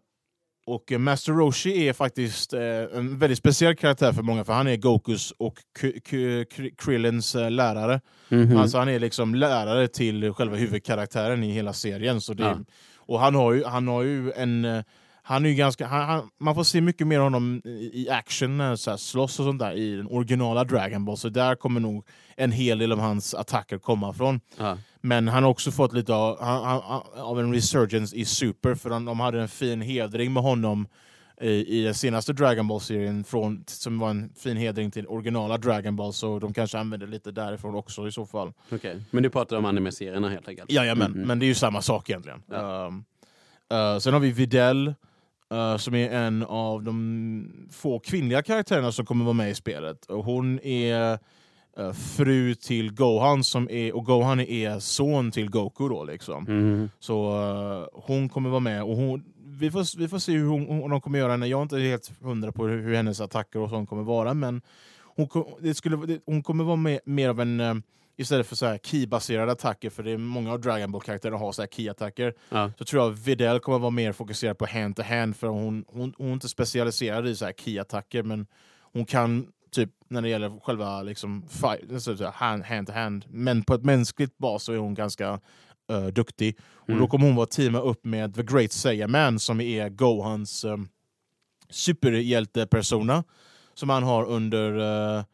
och eh, Master Roshi är faktiskt eh, en väldigt speciell karaktär för många för han är Gokus och K- K- Krillins eh, lärare. Mhm. Alltså han är liksom lärare till själva huvudkaraktären i hela serien. Så det, Ja. Och han har ju, han har ju en... Han är ganska, han, han, man får se mycket mer av honom i action, när så här, slåss och sånt där i den originala Dragon Ball. Så där kommer nog en hel del av hans attacker komma från. ja. Men han har också fått lite av, han, av en resurgence i Super, för de, de hade en fin hedring med honom i, i den senaste Dragon Ball-serien, som var en fin hedring till originala Dragon Ball, så de kanske använder lite därifrån också i så fall. Okej. Men du pratar om anime-serierna helt enkelt? Jajamän, Mhm. men det är ju samma sak egentligen. Ja. Um, uh, sen har vi Videl. Eh, som är en av de få kvinnliga karaktärerna som kommer vara med i spelet. Och hon är eh, fru till Gohan, som är, och Gohan är son till Goku. Då, liksom. Mm. Så eh, hon kommer vara med. Och hon, vi, får, vi får se hur hon, hon de kommer göra henne. Jag är inte helt hundra på hur, hur hennes attacker och sånt kommer vara, men hon, det skulle, det, hon kommer vara med, mer av en... Istället för så här key-baserade attacker, för det är många av Dragon Ball-karaktärerna har så här key-attacker, Ja. så tror jag Videl kommer vara mer fokuserad på hand-to-hand, för hon, hon, hon är inte specialiserad i så här key-attacker, men hon kan typ när det gäller själva liksom, fight, så att säga, hand- hand-to-hand, men på ett mänskligt bas så är hon ganska eh, duktig. Och Mm. då kommer hon vara teama upp med The Great Saiyaman som är Gohans um, superhjältepersona som han har under uh,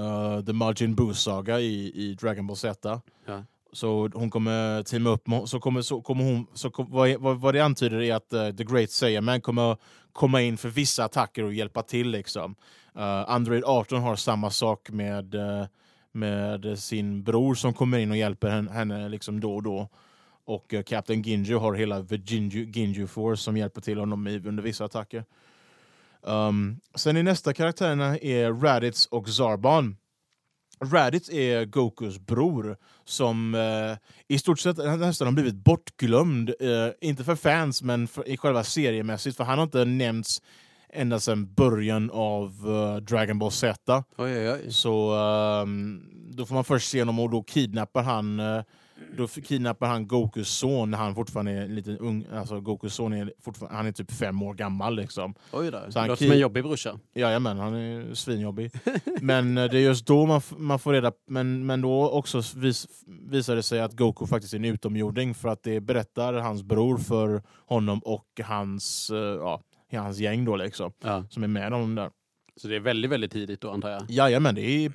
uh, The Majin Buu-saga i, i Dragon Ball Z. Ja. Så hon kommer teama upp så kommer, så kommer hon, så kom, vad, vad, vad det antyder är att uh, The Great Saiyaman kommer komma in för vissa attacker och hjälpa till. Liksom. Uh, Android 18 har samma sak med, uh, med sin bror som kommer in och hjälper henne, henne liksom då och då. Och uh, Captain Ginju har hela The Ginju, Ginju Force som hjälper till honom i, under vissa attacker. Um, sen är nästa karaktärerna är Raditz och Zarbon. Raditz är Gokus bror som eh, i stort sett nästan har blivit bortglömd. Eh, inte för fans, men för, i själva seriemässigt. För han har inte nämnts ända sedan början av eh, Dragon Ball Z. Oj, oj, oj. Så ehm, då får man först se honom och då kidnappar han eh, då kidnappar han Gokus son när han fortfarande är en liten ung. Alltså Gokus son är fortfarande, han är typ fem år gammal liksom. Oj då. Så han Låter som en jobbig brorsa. Jajamän, han är svinjobbig. [laughs] men eh, det är just då man, man får reda men, men då också vis, visar det sig att Goku faktiskt är en utomjording för att det berättar hans bror för honom och hans, eh, ja, hans gäng då liksom. Ja. Som är med honom där. Så det är väldigt, väldigt tidigt då antar jag. Jajamän, det är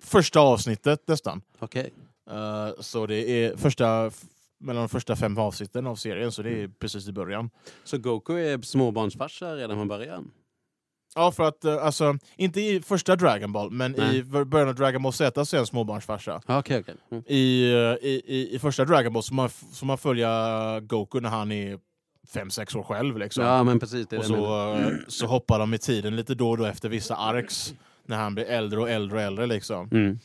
första avsnittet nästan. Okej. Eh, så det är första, mellan de första fem avsnitten av serien, så det är precis i början. Så Goku är småbarnsfarsa redan från början? Ja, för att uh, alltså, inte i första Dragon Ball, men Nej. i början av Dragon Ball Z så är han småbarnsfarsa. Ja, Okej, okej. Mm. I, eh, i, i, I första Dragon Ball så man, så man följa Goku när han är fem sex år själv. Liksom. Ja, men precis. Och så, eh, så hoppar de i tiden lite då och då efter vissa arcs, när han blir äldre och äldre och äldre. Liksom. Mm.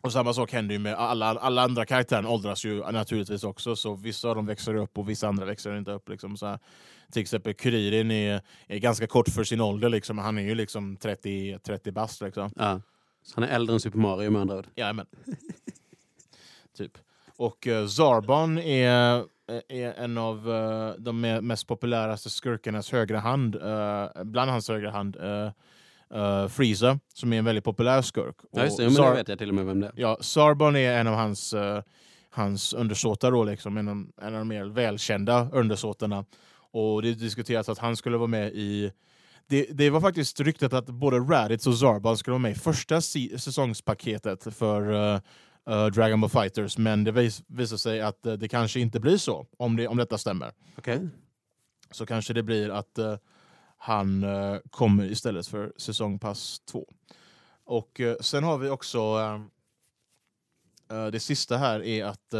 Och samma sak händer ju med alla, alla andra karaktärer åldras ju naturligtvis också, så vissa av dem växer upp och vissa andra växer inte upp. Liksom, så här. Till exempel Kuririn är, är ganska kort för sin ålder, liksom. han är ju liksom 30, 30 bast. Liksom. Ja. Så han är äldre än Super Mario med andra ord. Jajamän. typ. Och uh, Zarbon är, är en av uh, de me- mest populäraste skurkarnas högra hand, uh, bland hans högra hand, uh, uh, Frieza, som är en väldigt populär skurk. Ja, just det. Ja, men det vet jag till och med vem det är. Ja, Sarbon är en av hans, eh, hans undersåtar, då, liksom, en, av, en av de mer välkända undersåtarna. Och det diskuteras att han skulle vara med i... Det, det var faktiskt ryktet att både Raditz och Zarbon skulle vara med i första si, säsongspaketet för eh, eh, Dragon Ball Fighters, men det vis, visar sig att eh, det kanske inte blir så, om, det, om detta stämmer. Okej. Så kanske det blir att eh, han eh, kommer istället för säsongpass två. Och eh, sen har vi också eh, det sista här är att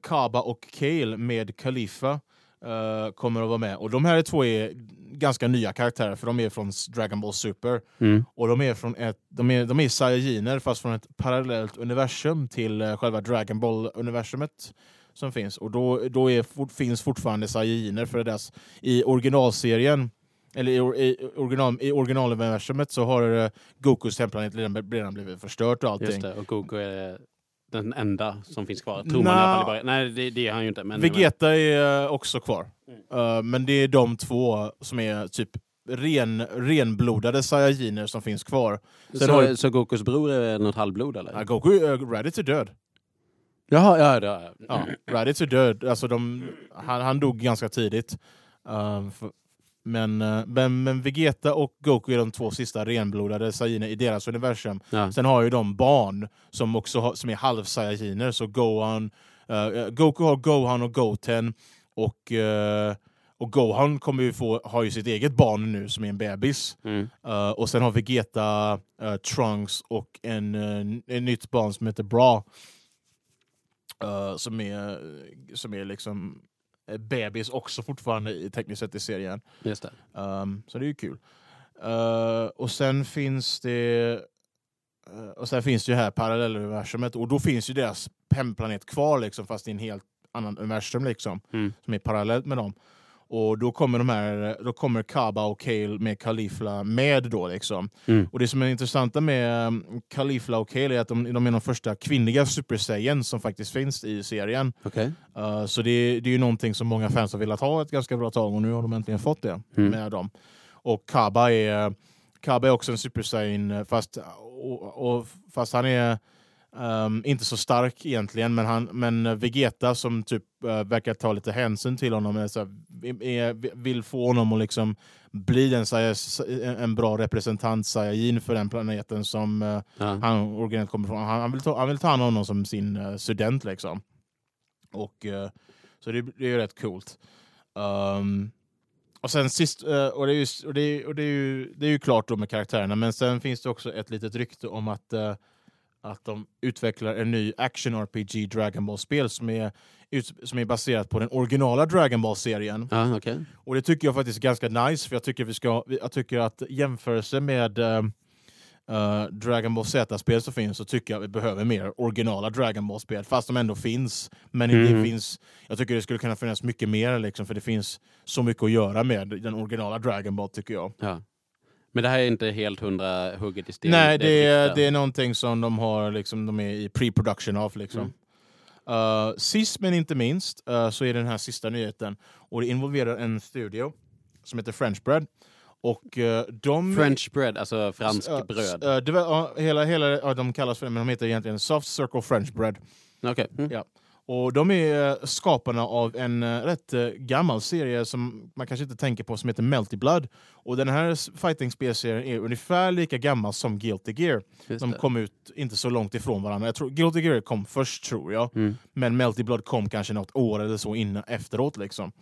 Kaba och Kale med Khalifa eh, kommer att vara med. Och de här två är ganska nya karaktärer för de är från Dragon Ball Super. Mm. Och de är från ett, de är, de är Saiyajiner fast från ett parallellt universum till eh, själva Dragon Ball-universumet som finns. Och då, då är, finns fortfarande Saiyajiner för där, i originalserien eller i, i, original, i originaluniversumet så har uh, Gokus hemplanet redan, redan blivit förstört och allting. Just det. Och Goku är den enda som finns kvar. Tror man i början. Nej, det, det är han ju inte. Men, Vegeta är eh, också kvar. Eh, men det är de två som är typ ren, renblodade Saiyajiner som finns kvar. men, Sen så, har så Gokus bror är något halvblod eller? Uh, Goku, uh, Raditz är död. Jaha, ja, jag. Ja, [clears throat] Raditz är död. Alltså de, han, han dog ganska tidigt. Um, för, men, eh, men, men Vegeta och Goku är de två sista renblodade Saiyajiner i deras universum. Ja. Sen har ju de barn som också har, som är halv-Saiyajiner, så Gohan, eh, Goku har Gohan och Goten och, och Gohan kommer ju få, har ju sitt eget barn nu som är en bebis. Mm. Och sen har Vegeta, Trunks och en, uh, en nytt barn som heter Bra. Eh, som, är, som är liksom eh, bebis också fortfarande i tekniskt sett i serien. Just det. Um, så det är ju kul. Uh, och sen finns det uh, och sen finns det ju här parallelluniversumet och då finns ju deras hemplanet kvar liksom, fast i en helt annan universum liksom, Mm. som är parallellt med dem. Och då kommer de här, då kommer Kaba och Kale med Kalifla med då liksom. Mm. Och det som är intressanta med um, Kalifla och Kale är att de, de är de första kvinnliga Super Saiyan som faktiskt finns i serien. Okej. Uh, så det, det är ju någonting som många fans har velat ha ett ganska bra tag och nu har de äntligen fått det Mm. med dem. Och Kaba är, Kaba är också en Super Saiyan eh, fast, och, och, fast han är um, inte så stark egentligen men, han, men Vegeta som typ uh, verkar ta lite hänsyn till honom är, så här, är, vill få honom att liksom bli en, Sai- en bra representant Saiyajin för den planeten som uh, Ja. han originellt kommer från. Han, han, vill ta, han vill ta hand om honom som sin eh, student liksom. Och, eh, så det, det är ju rätt coolt. Um, och sen sist, eh, och, det är, ju, och, det är, och det, är ju, det är ju klart då med karaktärerna, men sen finns det också ett litet rykte om att, eh, att de utvecklar en ny action-RPG Dragon Ball-spel som är, som är baserat på den originala Dragon Ball-serien. Ja, okej. Och det tycker jag faktiskt är ganska nice, för jag tycker, vi ska, jag tycker att jämförelse med eh, Dragon Ball Z-spel som finns så tycker jag vi behöver mer originala Dragon Ball-spel, fast de ändå finns. Men Mm. det finns, jag tycker det skulle kunna finnas mycket mer, liksom, för det finns så mycket att göra med den originala Dragon Ball tycker jag. Ja. Men det här är inte helt hundra hugget i sten? Nej, det ett är, det är någonting som de har, liksom, de är i pre-production av. Liksom. Mm. Uh, sist men inte minst uh, så är det den här sista nyheten och det involverar en studio som heter French Bread. Och uh, de... French bread, alltså fransk bröd? uh, det var, hela, hela, de kallas för det, men de heter egentligen Soft Circle French Bread. Okej. Mm. Ja. Och de är eh, skaparna av en eh, rätt eh, gammal serie som man kanske inte tänker på som heter Melty Blood. Och den här s- fighting-spelserien är ungefär lika gammal som Guilty Gear. Just De det. kom ut inte så långt ifrån varandra. Jag tror, Guilty Gear kom först tror jag. Mm. Men Melty Blood kom kanske något år eller så innan, efteråt. Liksom.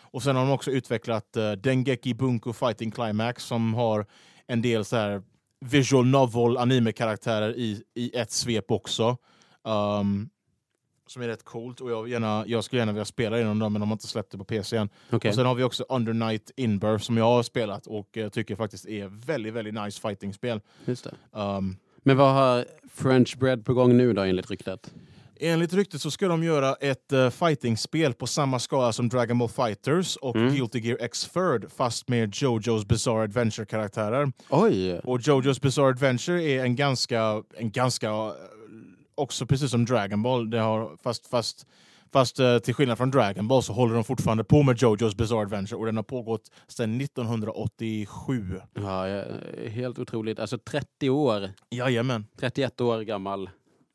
Och sen har de också utvecklat uh, Dengeki Bunko Fighting Climax som har en del så här visual novel anime-karaktärer i, i ett svep också. Um, som är rätt coolt och jag, gärna, jag skulle gärna vilja spela inom dem men de har inte släppt det på PC än. Okej. Och sen har vi också Under Night Inbirth som jag har spelat och uh, tycker faktiskt är väldigt, väldigt nice fighting-spel. Just det. Um, Men vad har French bread på gång nu då enligt ryktet? Enligt ryktet så ska de göra ett uh, fighting-spel på samma skala som Dragon Ball Fighters och Mm. Guilty Gear X-Third fast med Jojo's Bizarre Adventure-karaktärer. Oj! Och Jojo's Bizarre Adventure är en ganska, en ganska eh, också precis som Dragon Ball, det har, fast, fast, fast eh, till skillnad från Dragon Ball så håller de fortfarande på med Jojo's Bizarre Adventure och den har pågått sedan 1987. Ja, helt otroligt. Alltså 30 år, Jajamän, 31 år gammal.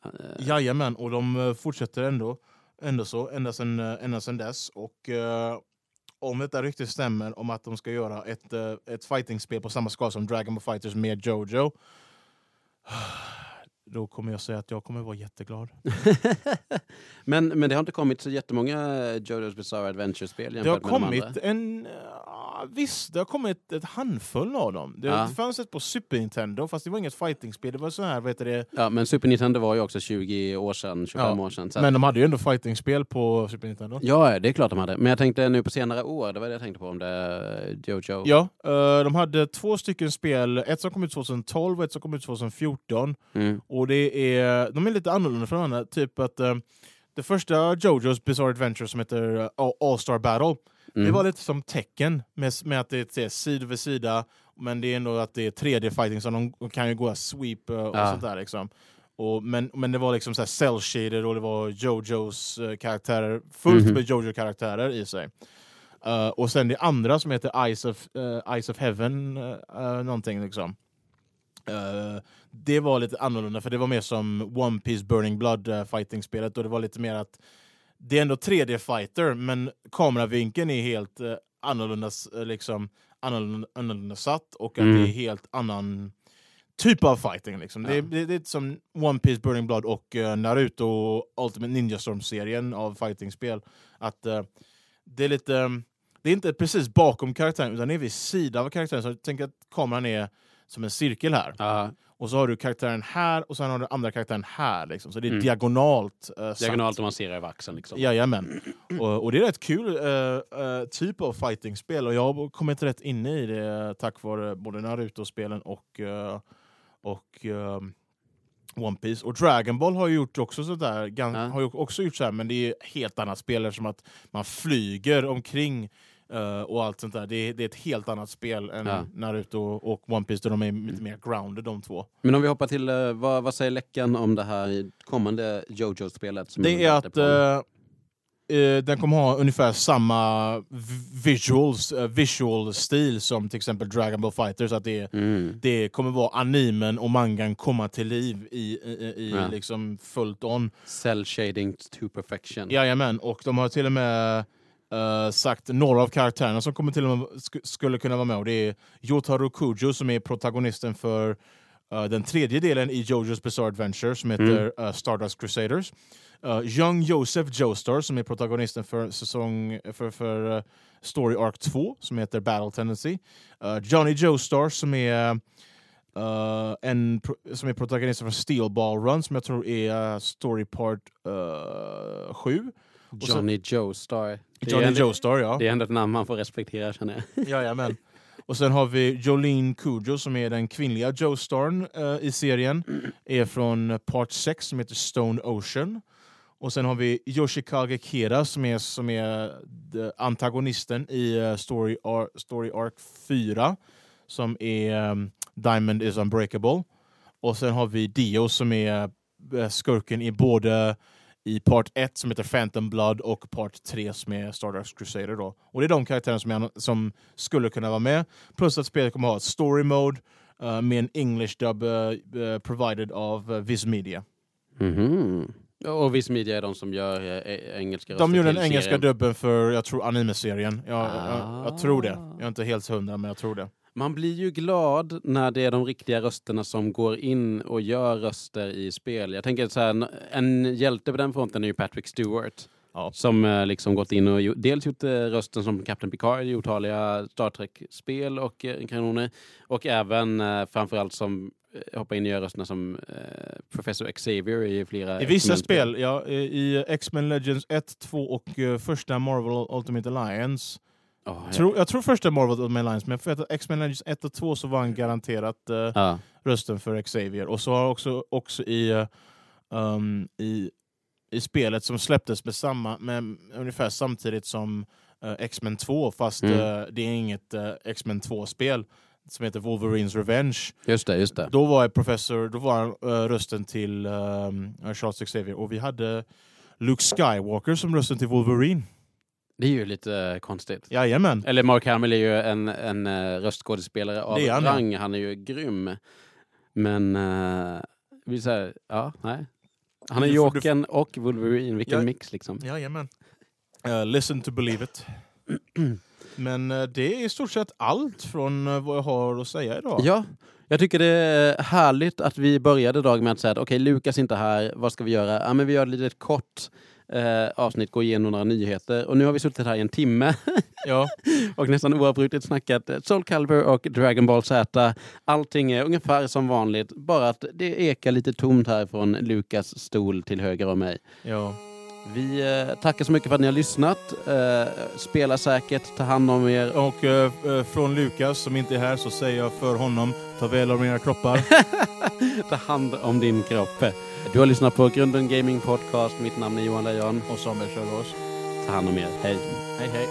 Eh, jajamän. och de eh, fortsätter ändå, ändå så, ända sedan, ända sedan dess. Och eh, om detta ryktet stämmer om att de ska göra ett, ett fightingspel på samma skala som Dragon Ball Fighters med Jojo då kommer jag säga att jag kommer vara jätteglad. [laughs] men, men det har inte kommit så jättemånga Jojo's Bizarre Adventure-spel Det har jämfört med de kommit andra. en... ja, visst, det har kommit ett handfull av dem. Det, Ja. fanns ett på Super Nintendo, fast det var inget fightingspel. Det var så här, vad heter det? Ja, men Super Nintendo var ju också 20 år sedan, 25 Ja, år sedan. Men de hade ju ändå fightingspel på Super Nintendo. Ja, det är klart de hade. Men jag tänkte nu på senare år, det var det jag tänkte på om det Jojo. Ja, eh, de hade två stycken spel, ett som kom ut 2012 och ett som kom ut 2014. Mm. Och det är, de är lite annorlunda från varandra. Typ att eh, det första Jojo's Bizarre Adventure som heter eh, All-Star Battle, Mm. det var lite som tecken med, med att det är sida vid sida, men det är ändå att det är 3D-fighting så de kan ju gå sweep eh, och Ja. sånt där. Liksom. Och, men, men det var liksom så cell shaded och det var Jojos eh, karaktärer, fullt Mhm. med Jojo-karaktärer i sig. Eh, och sen det andra som heter Eyes of, eh, Eyes of Heaven, uh, någonting liksom. Eh, det var lite annorlunda för det var mer som One Piece Burning Blood uh, fighting-spelet och det var lite mer att det är ändå 3D-fighter men kameravinkeln är helt uh, annorlunda, eh, liksom, annorlunda, annorlunda satt och att Mm. det är helt annan typ av fighting. Liksom. Det, är, Ja. det, det är som One Piece Burning Blood och eh, Naruto och Ultimate Ninja Storm-serien av fighting-spel. Att eh, det är lite... Det är inte precis bakom karaktären utan det är vid sidan av karaktären. Så jag tänker att kameran är som en cirkel här. Ja, Och så har du karaktären här och sen har du andra karaktären här. Liksom. Så det är Mm. diagonalt. Uh, diagonalt om man ser över axeln. Liksom. Jajamän. och, och det är rätt kul eh, eh, typ av fighting-spel och jag har kommit rätt inne i det tack vare både Naruto-spelen och, och One Piece. Och Dragon Ball har ju gjort också sådär, Ja. har ju också gjort så här, men det är helt annat spel eftersom att man flyger omkring eh, och allt sånt där. Det är, det är ett helt annat spel än Ja. Naruto och One Piece där de är lite mer grounded de två. Men om vi hoppar till, eh, vad, vad säger läckan om det här kommande Jojo-spelet? Det är att eh, den kommer ha ungefär samma visuals, visual stil som till exempel Dragon Ball Fighters. Att det, Mm. det kommer vara animen och mangan komma till liv i, i, i Ja. liksom fullt on. Cell shading to perfection. Jajamän, och de har till och med eh, sagt några av karaktärerna som kommer till och med sk- skulle kunna vara med. Och det är Yotaro Kujo som är protagonisten för eh, den tredje delen i Jojo's Bizarre Adventure som heter eh, Stardust Crusaders. Uh, Young Joseph Joestar som är protagonisten för säsong för, för Story Arc 2 som heter Battle Tendency. Uh, Johnny Joestar som är eh, en som är protagonisten för Steel Ball Run som jag tror är uh, Story Part 7. Och så- Johnny Joestar. Det Johnny Joestar ja. Det är ändå ett namn man får respektera känner jag. [laughs] Jajamän. Och sen har vi Jolene Kujo som är den kvinnliga Joestarn uh, i serien. Är från Part 6 som heter Stone Ocean. Och sen har vi Yoshikage Kira som är, som är the- antagonisten i eh, Story, Ar- Story Arc 4 som är um, Diamond is Unbreakable. Och sen har vi Dio som är eh, skurken i både i part 1 som heter Phantom Blood och part 3 som är Stardust Crusader. Då. Och det är de karaktärerna som, är, som skulle kunna vara med. Plus att spelet kommer ha ett story mode eh, med en English dub eh, provided av uh, Viz Media. Mhm. Och Viz Media är de som gör eh, engelska De gjorde den engelska dubben för, jag tror, anime-serien. Jag, jag, jag tror det. Ah. Jag är inte helt hundra, men jag tror det. Man blir ju glad när det är de riktiga rösterna som går in och gör röster i spel. Jag tänker så här, en hjälte på den fronten är ju Patrick Stewart. Ja. Som eh, liksom gått in och gjort, dels gjort eh, rösten som Captain Picard i otaliga Star Trek-spel och eh, kanoner. Och även framförallt som hoppar in och gör rösterna som Professor Xavier i flera I vissa spel, ja, i X-Men Legends 1, 2 och första Marvel Ultimate Alliance. Åh, jag- Tror, jag tror första Marvel Ultimate Alliance, men för X-Men Legends 1 och 2 så var han garanterat eh, Ja. rösten för Xavier. Och så har också, också i, eh, um, i, i spelet som släpptes med samma, med ungefär samtidigt som eh, X-Men 2, fast Mm. det är inget uh, X-Men 2-spel som heter Wolverines Revenge. Just det, just det. Då var jag professor, då var han rösten till Charles Xavier och vi hade Luke Skywalker som rösten till Wolverine. Det är ju lite eh, konstigt. Jajamän. Eller Mark Hamill är ju en, en uh, röstskådespelare av han, rang. Han är ju grym. Men, uh, vi säger, ja, nej. Han är Du får- du Jokern och Wolverine, vilken Ja. mix liksom. Jajamän. Uh, listen to believe it. [clears throat] Men eh, det är i stort sett allt från eh, vad jag har att säga idag. Ja, jag tycker det är härligt att vi började dagen med att säga att okej, Lukas är inte här, vad ska vi göra? Ja, men vi gör ett litet kort eh, avsnitt, gå igenom några nyheter. Och nu har vi suttit här i en timme Ja. [laughs] och nästan oavbrutet snackat Soul Calibur och Dragon Ball Z. Allting är ungefär som vanligt, bara att det ekar lite tomt här från Lukas stol till höger om mig. ja. Vi eh, tackar så mycket för att ni har lyssnat. Eh, spela säkert, ta hand om er. Och eh, eh, från Lukas som inte är här så säger jag för honom, ta väl av era kroppar. [laughs] ta hand om din kropp. Du har lyssnat på Grunden Gaming Podcast. Mitt namn är Johan Lejon. och Samuel Kjellås. Ta hand om er. Hej. Hej hej.